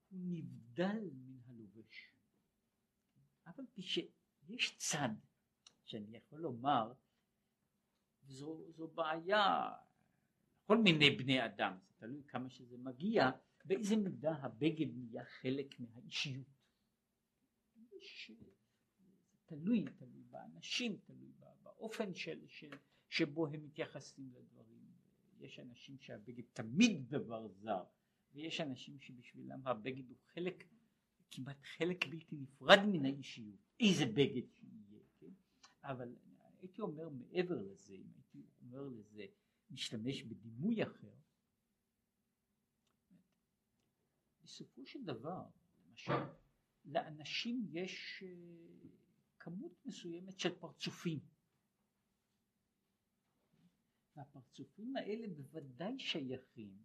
הוא נבדל מן הלובש. אף על פי שיש צד שאני יכול לומר, זו, זו בעיה כל מיני בני אדם, זה תלוי כמה שזה מגיע, באיזה מידה הבגד נהיה חלק מהאישיות. תלוי, תלוי באנשים, תלוי באופן של, של, שבו הם מתייחסים לדברים. יש אנשים שהבגד תמיד דבר זר, ויש אנשים שבשבילם הבגד הוא חלק, כמעט חלק בלתי נפרד מן האישיות, איזה בגד שיהיה, כן? אבל הייתי אומר מעבר לזה, אם הייתי אומר לזה, משתמש בדימוי אחר, בסופו של דבר, למשל, לאנשים יש אה, כמות מסוימת של פרצופים. והפרצופים האלה בוודאי שייכים,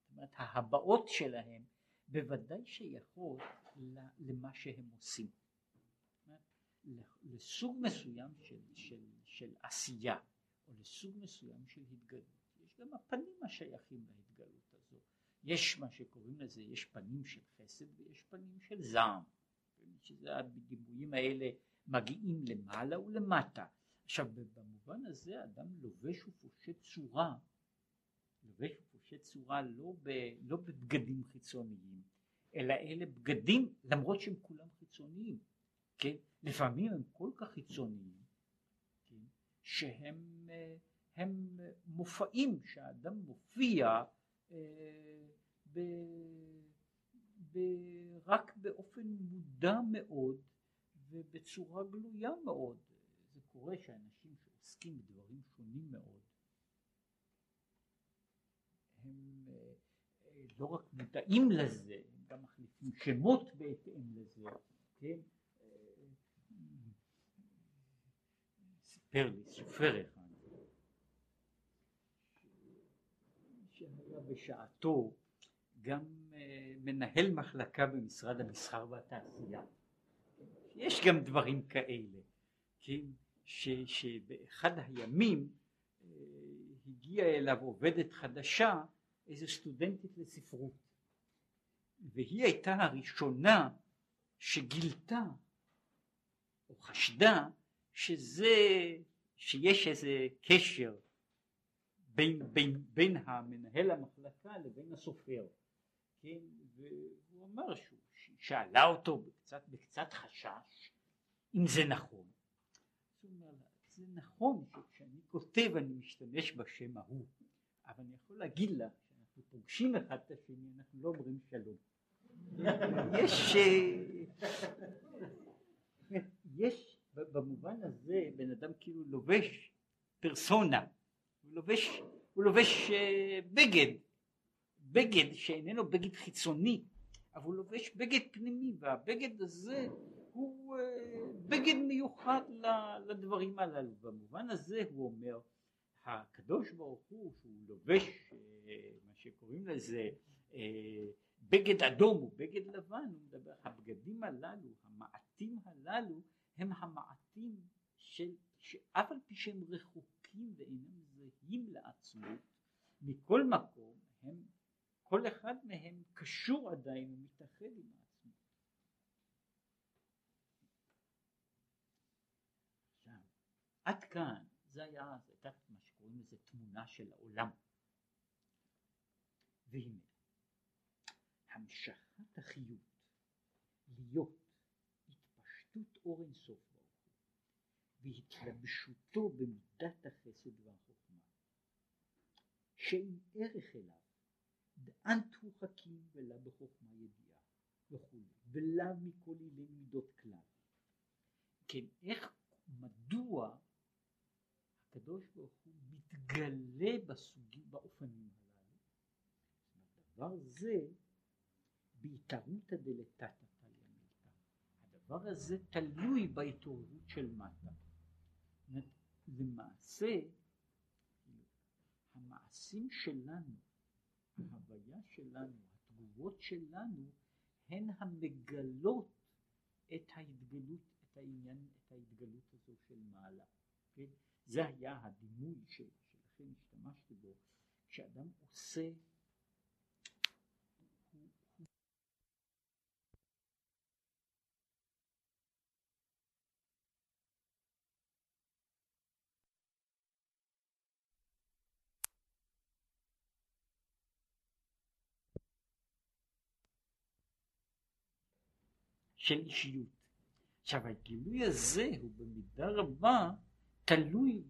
זאת אומרת ההבעות שלהם בוודאי שייכות למה שהם עושים. לסוג מסוים של, של, של עשייה או לסוג מסוים של התגלות. יש גם הפנים השייכים להתגלות הזו. יש מה שקוראים לזה, יש פנים של חסד ויש פנים של זעם. שזה הדימויים האלה מגיעים למעלה ולמטה. עכשיו במובן הזה אדם לובש ופושט צורה, לובש ופושט צורה לא, ב, לא בבגדים חיצוניים, אלא אלה בגדים למרות שהם כולם חיצוניים, כן? לפעמים הם כל כך חיצוניים, כן? שהם הם מופעים שהאדם מופיע אה, ב, רק באופן מודע מאוד ובצורה גלויה מאוד. זה קורה שאנשים שעוסקים בדברים שונים מאוד הם אה, לא רק מודעים לזה, הם גם מחליפים שמות בהתאם לזה, כן? סיפר לי סופר אחד שהיה בשעתו גם מנהל מחלקה במשרד המסחר והתעשייה. יש גם דברים כאלה, כן? ש, שבאחד הימים אה, הגיעה אליו עובדת חדשה, איזו סטודנטית לספרות, והיא הייתה הראשונה שגילתה או חשדה שזה, שיש איזה קשר בין, בין, בין המנהל המחלקה לבין הסופר, כן, והוא אמר שהוא שאלה אותו בקצת, בקצת חשש אם זה נכון. הוא אומר לה, זה נכון שכשאני כותב אני משתמש בשם ההוא, אבל אני יכול להגיד לך שאנחנו פוגשים אחד את השני, אנחנו לא אומרים שלום. יש, יש במובן הזה בן אדם כאילו לובש פרסונה, הוא לובש, הוא לובש אה, בגד, בגד שאיננו בגד חיצוני, אבל הוא לובש בגד פנימי, והבגד הזה הוא אה, בגד מיוחד לדברים הללו. במובן הזה הוא אומר, הקדוש ברוך הוא שהוא לובש אה, מה שקוראים לזה בגד אדום ובגד לבן, הוא מדבר, הבגדים הללו, המעטים הללו, הם המעטים של, שאף על פי שהם רחוקים ואינם זהים לעצמות, מכל מקום הם, כל אחד מהם קשור עדיין ומתאחד עם. עכשיו, עד כאן, זה היה, זה הייתה מה שקוראים לזה תמונה של העולם. והנה, המשכת החיות להיות התפשטות אור אינסוף ברוך הוא והתלבשותו במידת החסד והחוכמה שאין ערך אליו דאנט הוא חכים ולה בחוכמה ידיעה וכולי ולאו מכל אילי מידות כלל כן איך מדוע הקדוש ברוך הוא מתגלה בסוגים באופנים הללו דבר זה בהתערותא דלתתא תליא מילתא. הדבר הזה תלוי בהתעוררות של מטה. למעשה המעשים שלנו, ההוויה שלנו, התגובות שלנו, הן המגלות את ההתגלות, את העניין, את ההתגלות הזו של מעלה. כן? זה היה הדימוי של, שלכן השתמשתי בו, כשאדם עושה של אישיות. עכשיו הגילוי הזה הוא במידה רבה תלוי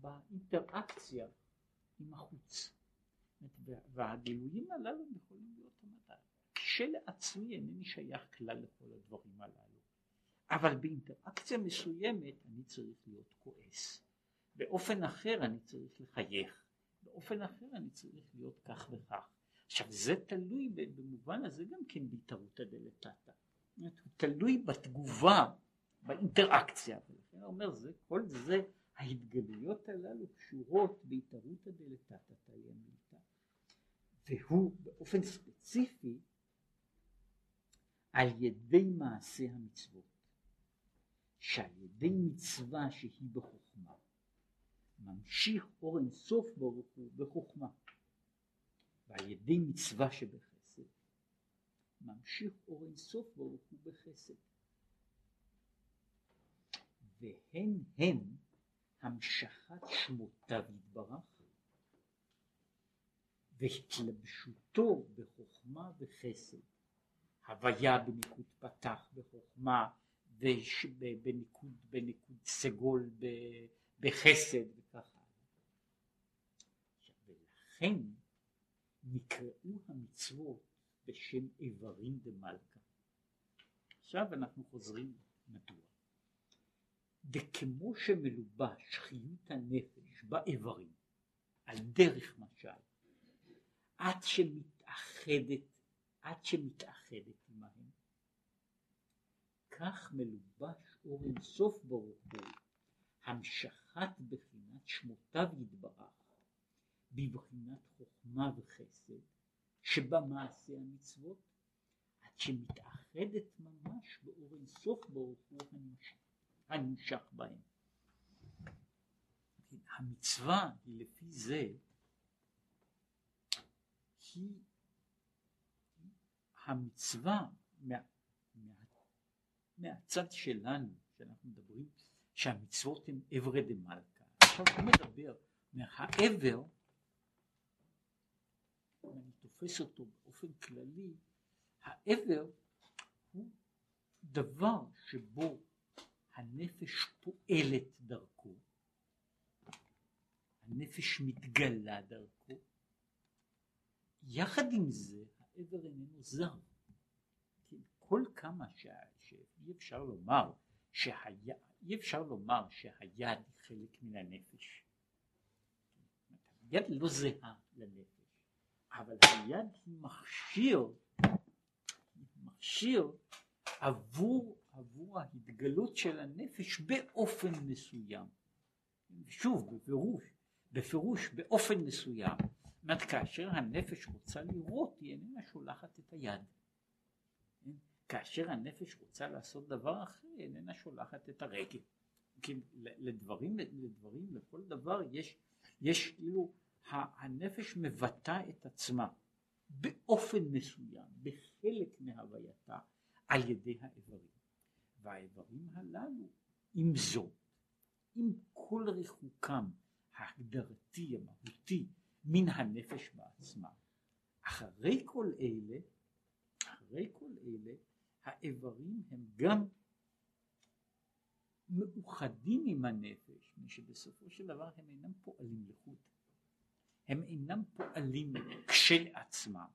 באינטראקציה עם החוץ. והגילויים הללו יכולים להיות המדע. כשלעצמי אינני שייך כלל לכל הדברים הללו, אבל באינטראקציה מסוימת אני צריך להיות כועס. באופן אחר אני צריך לחייך, באופן אחר אני צריך להיות כך וכך. עכשיו זה תלוי במובן הזה גם כן בהתערותא דלתתא. הוא תלוי בתגובה, באינטראקציה. ולכן אומר, זה, כל זה, ההתגלויות הללו קשורות בהתערותא דלתתא תאיימיתא. והוא באופן ספציפי על ידי מעשה המצוות. שעל ידי מצווה שהיא בחוכמה ממשיך אור אינסוף ברוך הוא בחוכמה ועל ידי מצווה שבחסד ממשיך אור אינסוף ברוך הוא בחסד והן הן המשכת שמותיו יתברך והתלבשותו בחוכמה וחסד הוויה בניקוד פתח בחוכמה ובניקוד בניקוד סגול בחסד וכך הלאה. ולכן נקראו המצוות בשם איברים דמלכה. עכשיו אנחנו חוזרים מדוע. דכמו שמלובש חיות הנפש באיברים על דרך משל עד שמתאחדת עד שמתאחדת עמהם כך מלובש אור אינסוף ברוך הוא המשכת בחינת שמותיו יתברך בבחינת חוכמה וחסד שבמעשה המצוות עד שמתאחדת ממש באור אינסוף ברוך הוא הנמשך, הנמשך בהם. המצווה היא לפי זה היא המצווה מה, מה, מהצד שלנו שאנחנו מדברים שהמצוות הן אברי דמלכה עכשיו הוא מדבר מהעבר אני תופס אותו באופן כללי, העבר הוא דבר שבו הנפש פועלת דרכו, הנפש מתגלה דרכו, יחד עם זה העבר איננו זר. כל כמה שאי אפשר לומר שהיה, אי אפשר לומר שהיד היא חלק מן הנפש. היד לא זהה לנפש. אבל היד היא מכשיר, מכשיר עבור, עבור ההתגלות של הנפש באופן מסוים. שוב, בפירוש, בפירוש באופן מסוים. זאת אומרת, כאשר הנפש רוצה לראות, היא איננה שולחת את היד. כאשר הנפש רוצה לעשות דבר אחר, היא איננה שולחת את הרגל. כי לדברים, לדברים, לכל דבר יש, יש כאילו הנפש מבטא את עצמה באופן מסוים, בחלק מהווייתה, על ידי האיברים. והאיברים הללו, עם זאת, עם כל ריחוקם ההגדרתי, המהותי, מן הנפש בעצמה, אחרי כל אלה, אחרי כל אלה, האיברים הם גם מאוחדים עם הנפש, מפני שבסופו של דבר הם אינם פועלים לחוד. הם אינם פועלים כשלעצמם,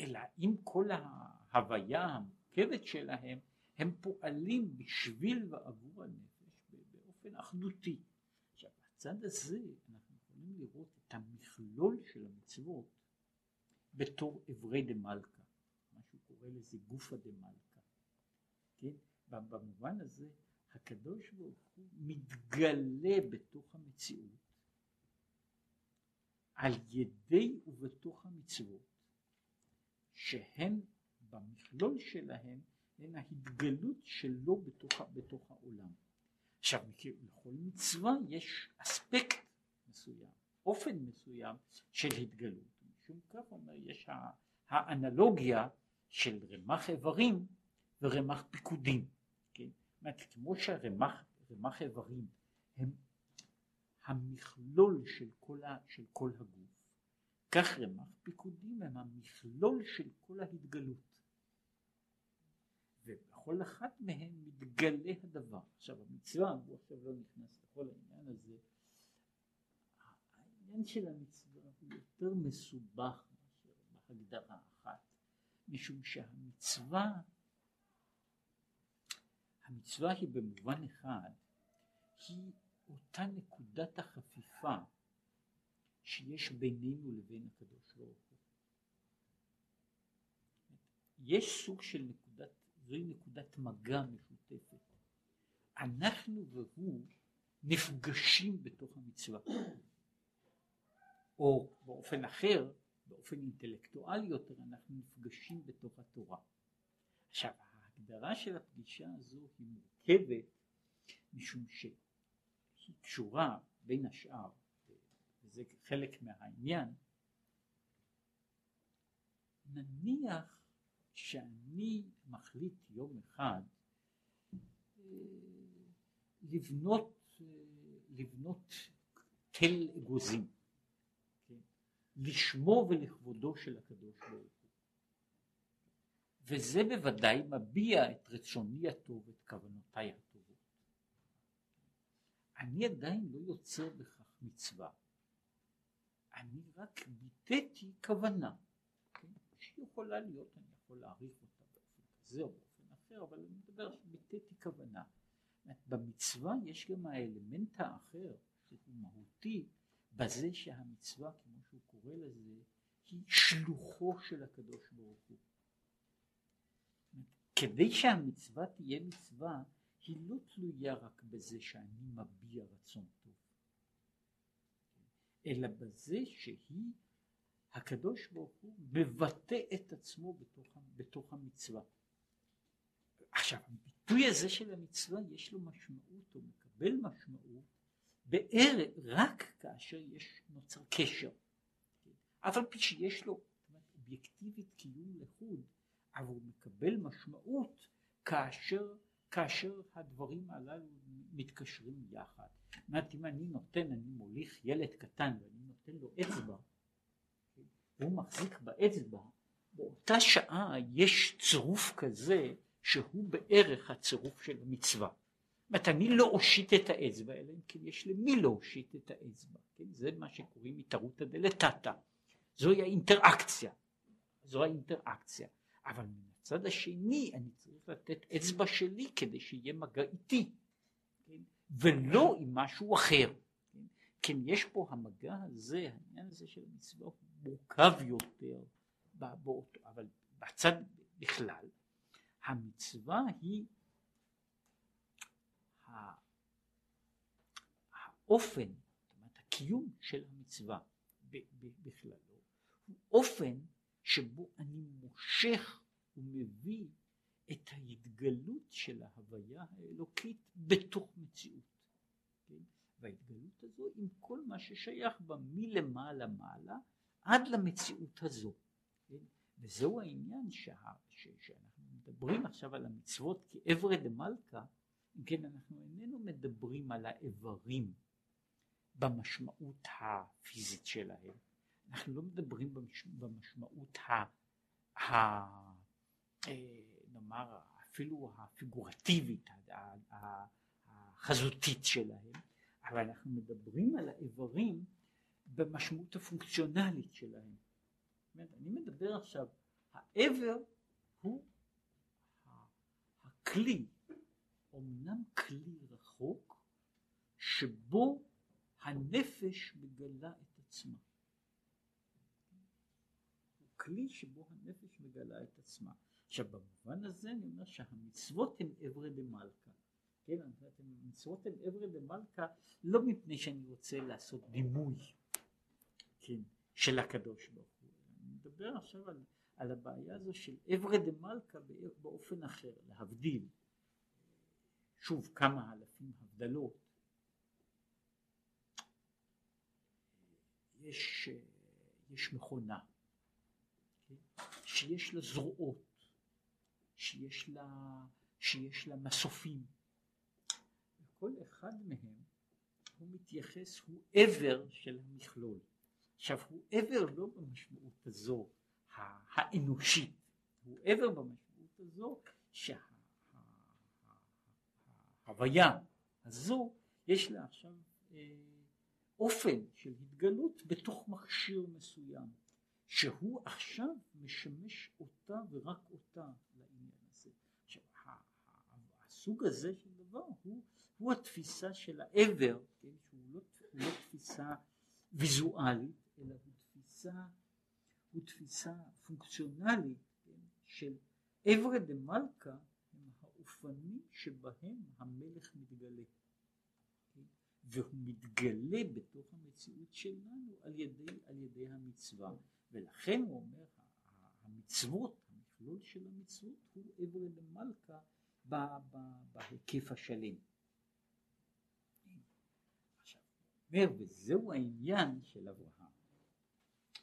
אלא עם כל ההוויה המורכבת שלהם, הם פועלים בשביל ועבור הנפש באופן אחדותי. עכשיו, בצד הזה אנחנו יכולים לראות את המכלול של המצוות בתור אברי דמלכה, מה שהוא קורא לזה גופא דמלכה. כן? במובן הזה הקדוש ברוך הוא מתגלה בתוך המציאות על ידי ובתוך המצוות שהן במכלול שלהן הן ההתגלות שלו בתוך, בתוך העולם. עכשיו לכל מצווה יש אספקט מסוים, אופן מסוים של התגלות. משום כך אומר יש האנלוגיה של רמ"ח איברים ורמ"ח פיקודים. כן? זאת אומרת, כמו שהרמ"ח איברים הם המכלול של כל, ה, של כל הגוף. כך רמ"ח פיקודים הם המכלול של כל ההתגלות. ובכל אחת מהן מתגלה הדבר. עכשיו המצווה, הוא עכשיו לא נכנס לכל העניין הזה, העניין של המצווה הוא יותר מסובך מאשר בהגדרה אחת, משום שהמצווה, המצווה היא במובן אחד, היא אותה נקודת החפיפה שיש בינינו לבין הקדוש ברוך הוא. יש סוג של נקודת, זוהי נקודת מגע משותפת. אנחנו והוא נפגשים בתוך המצווה. או באופן אחר, באופן אינטלקטואלי יותר, אנחנו נפגשים בתוך התורה. עכשיו, ההגדרה של הפגישה הזו היא מורכבת משום שהיא קשורה בין השאר, וזה חלק מהעניין, נניח שאני מחליט יום אחד אה, לבנות, אה, לבנות תל אגוזים, כן? לשמו ולכבודו של הקדוש ברוך הוא. וזה בוודאי מביע את רצוני הטוב, את כוונותיי הטובות. אני עדיין לא יוצר בכך מצווה. אני רק ביטאתי כוונה, כן? שיכולה להיות, אני יכול להעריך אותה באופן כזה או באופן אחר, אבל אני מדבר שביטאתי כוונה. במצווה יש גם האלמנט האחר שהוא מהותי בזה שהמצווה כמו שהוא קורא לזה היא שלוחו של הקדוש ברוך הוא. כדי שהמצווה תהיה מצווה היא לא תלויה רק בזה שאני מביע רצון טוב אלא בזה שהיא הקדוש ברוך הוא מבטא את עצמו בתוך, בתוך המצווה. עכשיו הביטוי הזה של המצווה יש לו משמעות, הוא מקבל משמעות בערך רק כאשר יש נוצר קשר. אף על פי שיש לו אובייקטיבית קיום לחוד, אבל הוא מקבל משמעות כאשר, כאשר הדברים הללו מתקשרים יחד. זאת אומרת אם אני נותן, אני מוליך ילד קטן ואני נותן לו אצבע, והוא מחזיק באצבע, באותה שעה יש צירוף כזה שהוא בערך הצירוף של המצווה. זאת אומרת, אני לא אושיט את האצבע, אלא אם כן יש למי להושיט את האצבע. כן? זה מה שקוראים התערותא דלתתא. זוהי האינטראקציה. זו האינטראקציה. אבל מן הצד השני אני צריך לתת אצבע שלי כדי שיהיה מגע איתי, כן? ולא עם משהו אחר. כן? כן, יש פה המגע הזה, העניין הזה של המצווה הוא מורכב יותר, באותו, אבל בצד בכלל, המצווה היא האופן, זאת אומרת הקיום של המצווה בכללו, הוא אופן שבו אני מושך ומביא את ההתגלות של ההוויה האלוקית בתוך מציאות. כן? וההתגלות הזו עם כל מה ששייך בה מלמעלה מעלה עד למציאות הזו. כן? וזהו העניין שה, ש, שאנחנו מדברים עכשיו על המצוות כאברי דמלכה, אם כן אנחנו איננו מדברים על האיברים במשמעות הפיזית שלהם, אנחנו לא מדברים במש, במשמעות ה... ה נאמר אפילו הפיגורטיבית, החזותית שלהם, אבל אנחנו מדברים על האיברים במשמעות הפונקציונלית שלהם. אני מדבר עכשיו, העבר הוא הכלי, אמנם כלי רחוק, שבו הנפש מגלה את עצמה. הוא כלי שבו הנפש מגלה את עצמה. עכשיו במובן הזה אני אומר שהמצוות הן אברי דמלכה. כן, המצוות הן אברי דמלכה לא מפני שאני רוצה לעשות דימוי, כן, של הקדוש ברוך הוא. אני מדבר עכשיו על, על הבעיה הזו של אברי דמלכה באופן אחר, להבדיל. שוב כמה אלפים הבדלות. יש, יש מכונה כן? שיש לה זרועות שיש לה, שיש לה מסופים. וכל אחד מהם הוא מתייחס, הוא עבר של המכלול. עכשיו הוא עבר לא במשמעות הזו האנושית, הוא עבר במשמעות הזו שההוויה הזו יש לה עכשיו אה, אופן של התגלות בתוך מכשיר מסוים, שהוא עכשיו משמש אותה ורק אותה הסוג הזה של דבר הוא, הוא התפיסה של העבר, כן, שהוא לא, לא תפיסה ויזואלית, אלא הוא תפיסה, הוא תפיסה פונקציונלית כן, של עברי דה מלכה האופנים שבהם המלך מתגלה. והוא מתגלה בתוך המציאות שלנו על ידי, על ידי המצווה ולכן הוא אומר המצוות, המכלול של המצוות הוא עברי למלכה בהיקף השלם. אומר וזהו העניין של אברהם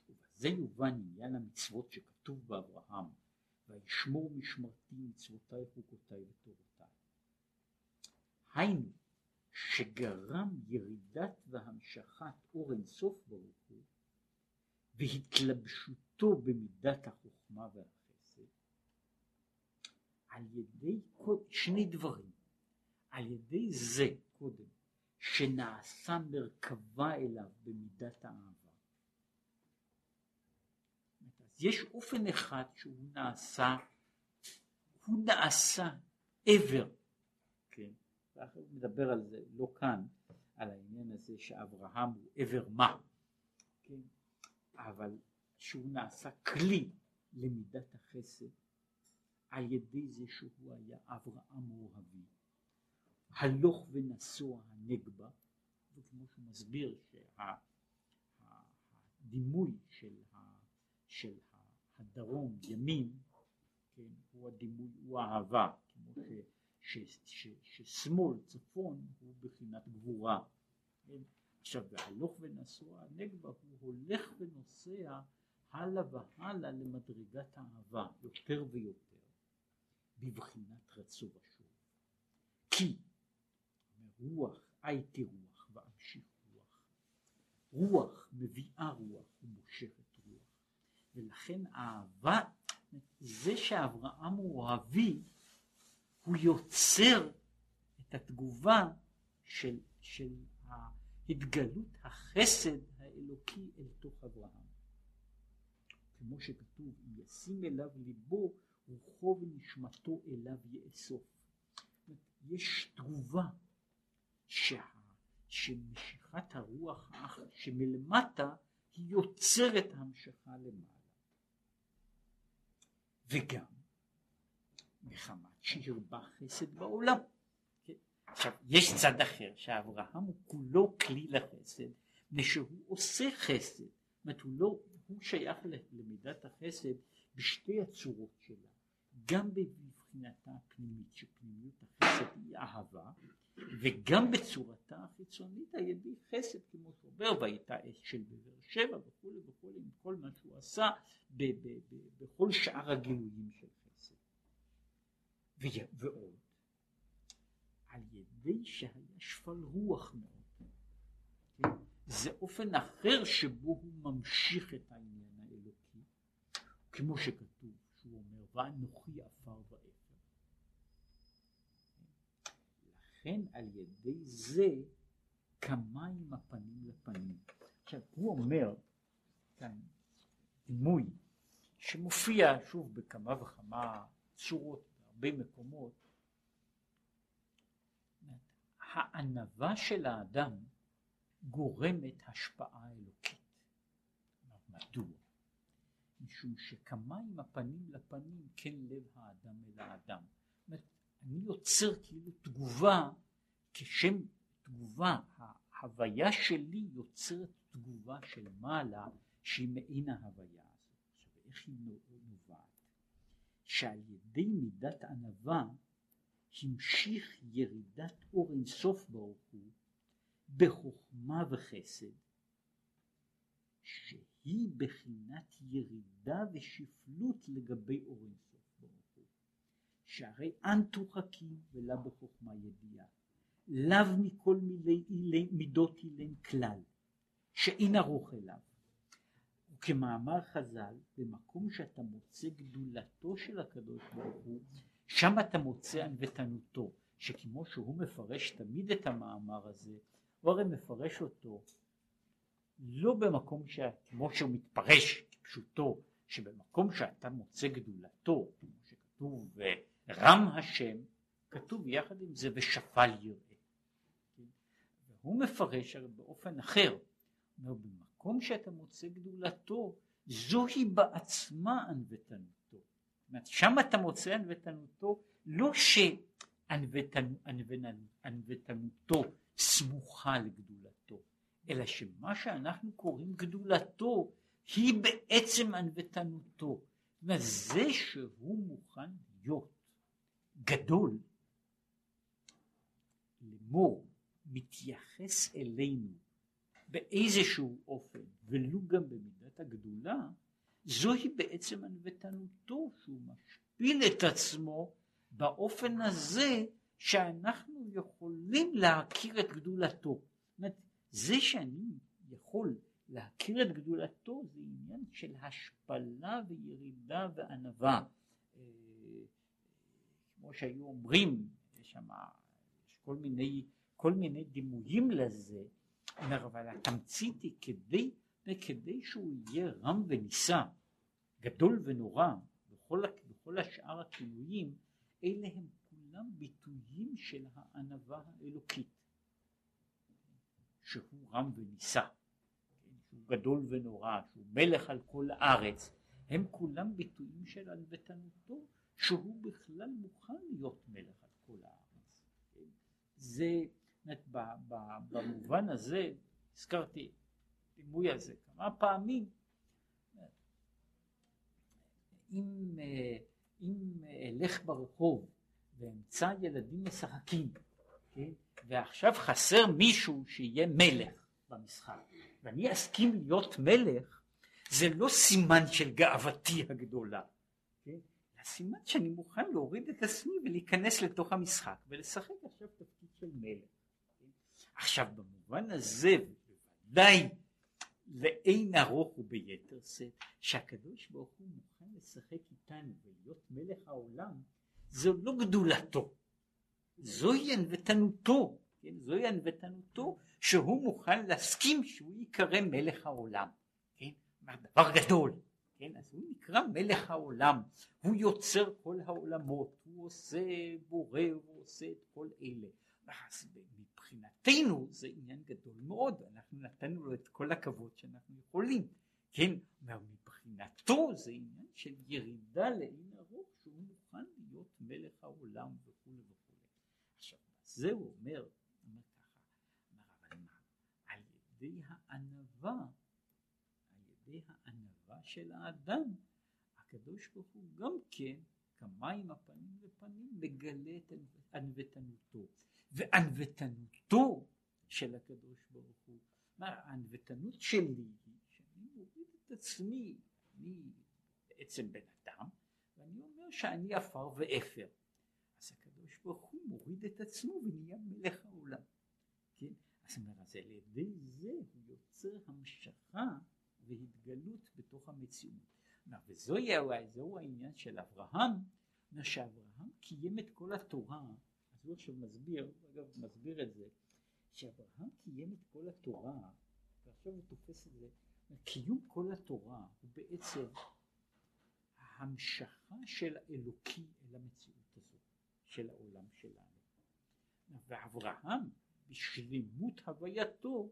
ובזה יובן עניין המצוות שכתוב באברהם וישמור משמרתי מצוותיי חוקותיי ותורותיי. היינו שגרם ירידת והמשכת אור אינסוף ברוך הוא והתלבשותו במידת החוכמה והחסד על ידי שני דברים. על ידי זה קודם שנעשה מרכבה אליו במידת האהבה. אז יש אופן אחד שהוא נעשה הוא נעשה עבר ואחרי הוא מדבר על זה, לא כאן, על העניין הזה שאברהם הוא עבר מה, כן? אבל שהוא נעשה כלי למידת החסד על ידי זה שהוא היה אברהם אוהבי, הלוך ונסוע הנגבה, וכמו שהוא מסביר שהדימוי של, של הדרום ימין, כן, הוא הדימוי, הוא האהבה, כמו ש... ש, ש, ששמאל צפון הוא בחינת גבורה. כן? עכשיו בהלוך ונסוע הנגבה הוא הולך ונוסע הלאה והלאה למדרגת האהבה יותר ויותר בבחינת רצו ושוב. כי רוח הייתי רוח ואמשיך רוח. רוח מביאה רוח ומושכת רוח. ולכן אהבה זה שאברהם הוא אוהבי הוא יוצר את התגובה של, של התגלות החסד האלוקי אל תוך אברהם. כמו שכתוב, ישים אליו ליבו, רוחו ונשמתו אליו יאסוף. יש תגובה שה, שמשיכת הרוח שמלמטה היא יוצרת המשכה למעלה. וגם מחמת שירבה חסד בעולם. כן? עכשיו, יש צד אחר שאברהם הוא כולו כלי לחסד, ושהוא עושה חסד, זאת אומרת הוא לא, הוא שייך למידת החסד בשתי הצורות שלה, גם בבחינתה הפנימית, שפנימיות החסד היא אהבה, וגם בצורתה החיצונית על ידי חסד, כמו שאומר, והייתה אש של בבאר שבע וכולי וכולי, עם כל מה שהוא עשה בכל שאר הגילויים של ועוד, על ידי שהיה שפל רוח מאוד. כן? זה אופן אחר שבו הוא ממשיך את העניין האלוקי, כמו שכתוב, אומר, ואנוכי עפר ואפר. לכן על ידי זה כמים הפנים לפנים. עכשיו הוא אומר כאן דימוי שמופיע שוב בכמה וכמה צורות בהרבה מקומות, הענווה של האדם גורמת השפעה אלוקית. מדוע? משום שכמים הפנים לפנים כן לב האדם אל האדם. אומרת, אני יוצר כאילו תגובה כשם תגובה, ההוויה שלי יוצרת תגובה של מעלה שהיא מעין ההוויה הזאת. עכשיו איך היא נובעת? שעל ידי מידת ענווה המשיך ירידת אור אינסוף ברוך הוא בחוכמה וחסד שהיא בחינת ירידה ושפלות לגבי אור אינסוף ברוך הוא שהרי אנטו חכים ולא בחוכמה ידיעה. לאו מכל מילי, מידות אילן כלל שאין ערוך אליו. וכמאמר חז"ל, במקום שאתה מוצא גדולתו של הקדוש ברוך הוא, שם אתה מוצא ענוותנותו, שכמו שהוא מפרש תמיד את המאמר הזה, הוא הרי מפרש אותו לא במקום כמו שהוא מתפרש כפשוטו, שבמקום שאתה מוצא גדולתו, כמו שכתוב רם השם, כתוב יחד עם זה ושפל יראה. הוא מפרש באופן אחר, אומר במקום שאתה מוצא גדולתו, זוהי בעצמה ענוותנותו. שם אתה מוצא ענוותנותו, לא שענוותנותו סמוכה לגדולתו, אלא שמה שאנחנו קוראים גדולתו היא בעצם ענוותנותו. זה שהוא מוכן להיות גדול, לאמור, מתייחס אלינו באיזשהו אופן, ולו גם במידת הגדולה, זוהי בעצם ענוותנותו, שהוא משפיל את עצמו באופן הזה שאנחנו יכולים להכיר את גדולתו. זה שאני יכול להכיר את גדולתו זה עניין של השפלה וירידה וענווה. אה, כמו שהיו אומרים, יש שם כל מיני, כל מיני דימויים לזה, אבל התמצית היא כדי, וכדי שהוא יהיה רם ונישא, גדול ונורא, בכל, בכל השאר הכינויים, אלה הם כולם ביטויים של הענווה האלוקית, שהוא רם ונישא, שהוא גדול ונורא, שהוא מלך על כל הארץ, הם כולם ביטויים של ענוותנותו, שהוא בכלל מוכן להיות מלך על כל הארץ. זה, במובן הזה, הזכרתי דימוי הזה כמה פעמים, אם, אם אלך ברחוב ואמצא ילדים משחקים, כן? ועכשיו חסר מישהו שיהיה מלך במשחק, ואני אסכים להיות מלך, זה לא סימן של גאוותי הגדולה, כן? סימן שאני מוכן להוריד את עצמי ולהיכנס לתוך המשחק ולשחק עכשיו תפקיד של מלך. עכשיו במובן הזה בוודאי לאין ארוך וביתר שאת שהקדוש ברוך הוא מוכן לשחק איתנו ולהיות מלך העולם זו לא גדולתו זוהי ענוותנותו כן? זוהי ענוותנותו שהוא מוכן להסכים שהוא ייקרא מלך העולם כן? דבר גדול כן? אז הוא נקרא מלך העולם, הוא יוצר כל העולמות, הוא עושה בורא, הוא עושה את כל אלה. אז מבחינתנו זה עניין גדול מאוד, אנחנו נתנו לו את כל הכבוד שאנחנו יכולים, כן? מבחינתו זה עניין של ירידה לאין ארוך שהוא מוכן להיות מלך העולם וכולי וכולי. זה הוא אומר, אומר ככה, אומר אבל מה, על ידי הענווה, על ידי הענווה של האדם, הקדוש ברוך הוא גם כן כמים הפנים לפנים מגלה את ענוותנותו. וענוותנותו של הקדוש ברוך הוא, הענוותנות שלי היא שאני מוריד את עצמי, אני בעצם בן אדם, ואני אומר שאני עפר ואפר. ברוך הוא מוריד את עצמו ונהיה מלך העולם. כן? אז אומר, אז על ידי זה הוא יוצר המשכה והתגלות בתוך המציאות. וזהו העניין של אברהם, שאברהם קיים את כל התורה, אז הוא עכשיו מסביר, אגב מסביר את זה, שאברהם קיים את כל התורה, ועכשיו הוא תופס את זה, קיום כל התורה הוא בעצם המשכה של האלוקי אל המציאות של העולם שלנו. ואברהם בשלמות הווייתו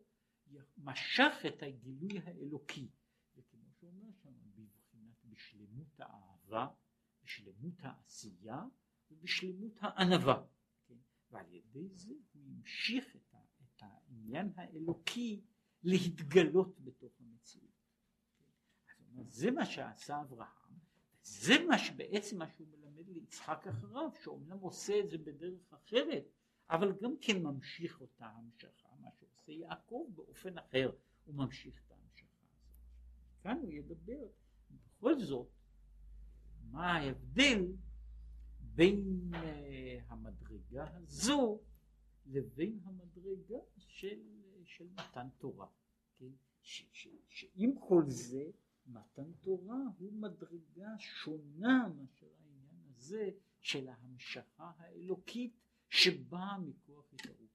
משך את הגילוי האלוקי, וכמו שאומר שם, בבחינת בשלמות האהבה, בשלמות העשייה ובשלמות הענווה, כן? ועל ידי זה הוא המשיך את, ה, את העניין האלוקי להתגלות בתוך המציאות. כן? אז זה מה שעשה אברהם, זה מה שבעצם מה שהוא מלמד ליצחק אחריו, שאומנם עושה את זה בדרך אחרת, אבל גם כן ממשיך אותה המשכה. עושה יעקב באופן אחר, הוא ממשיך את ההמשכה הזאת. כאן הוא ידבר בכל זאת מה ההבדל בין uh, המדרגה הזו לבין המדרגה של, של מתן תורה. כן? שעם כל זה מתן תורה הוא מדרגה שונה מאשר העניין הזה של ההמשכה האלוקית שבאה מכוח התערבות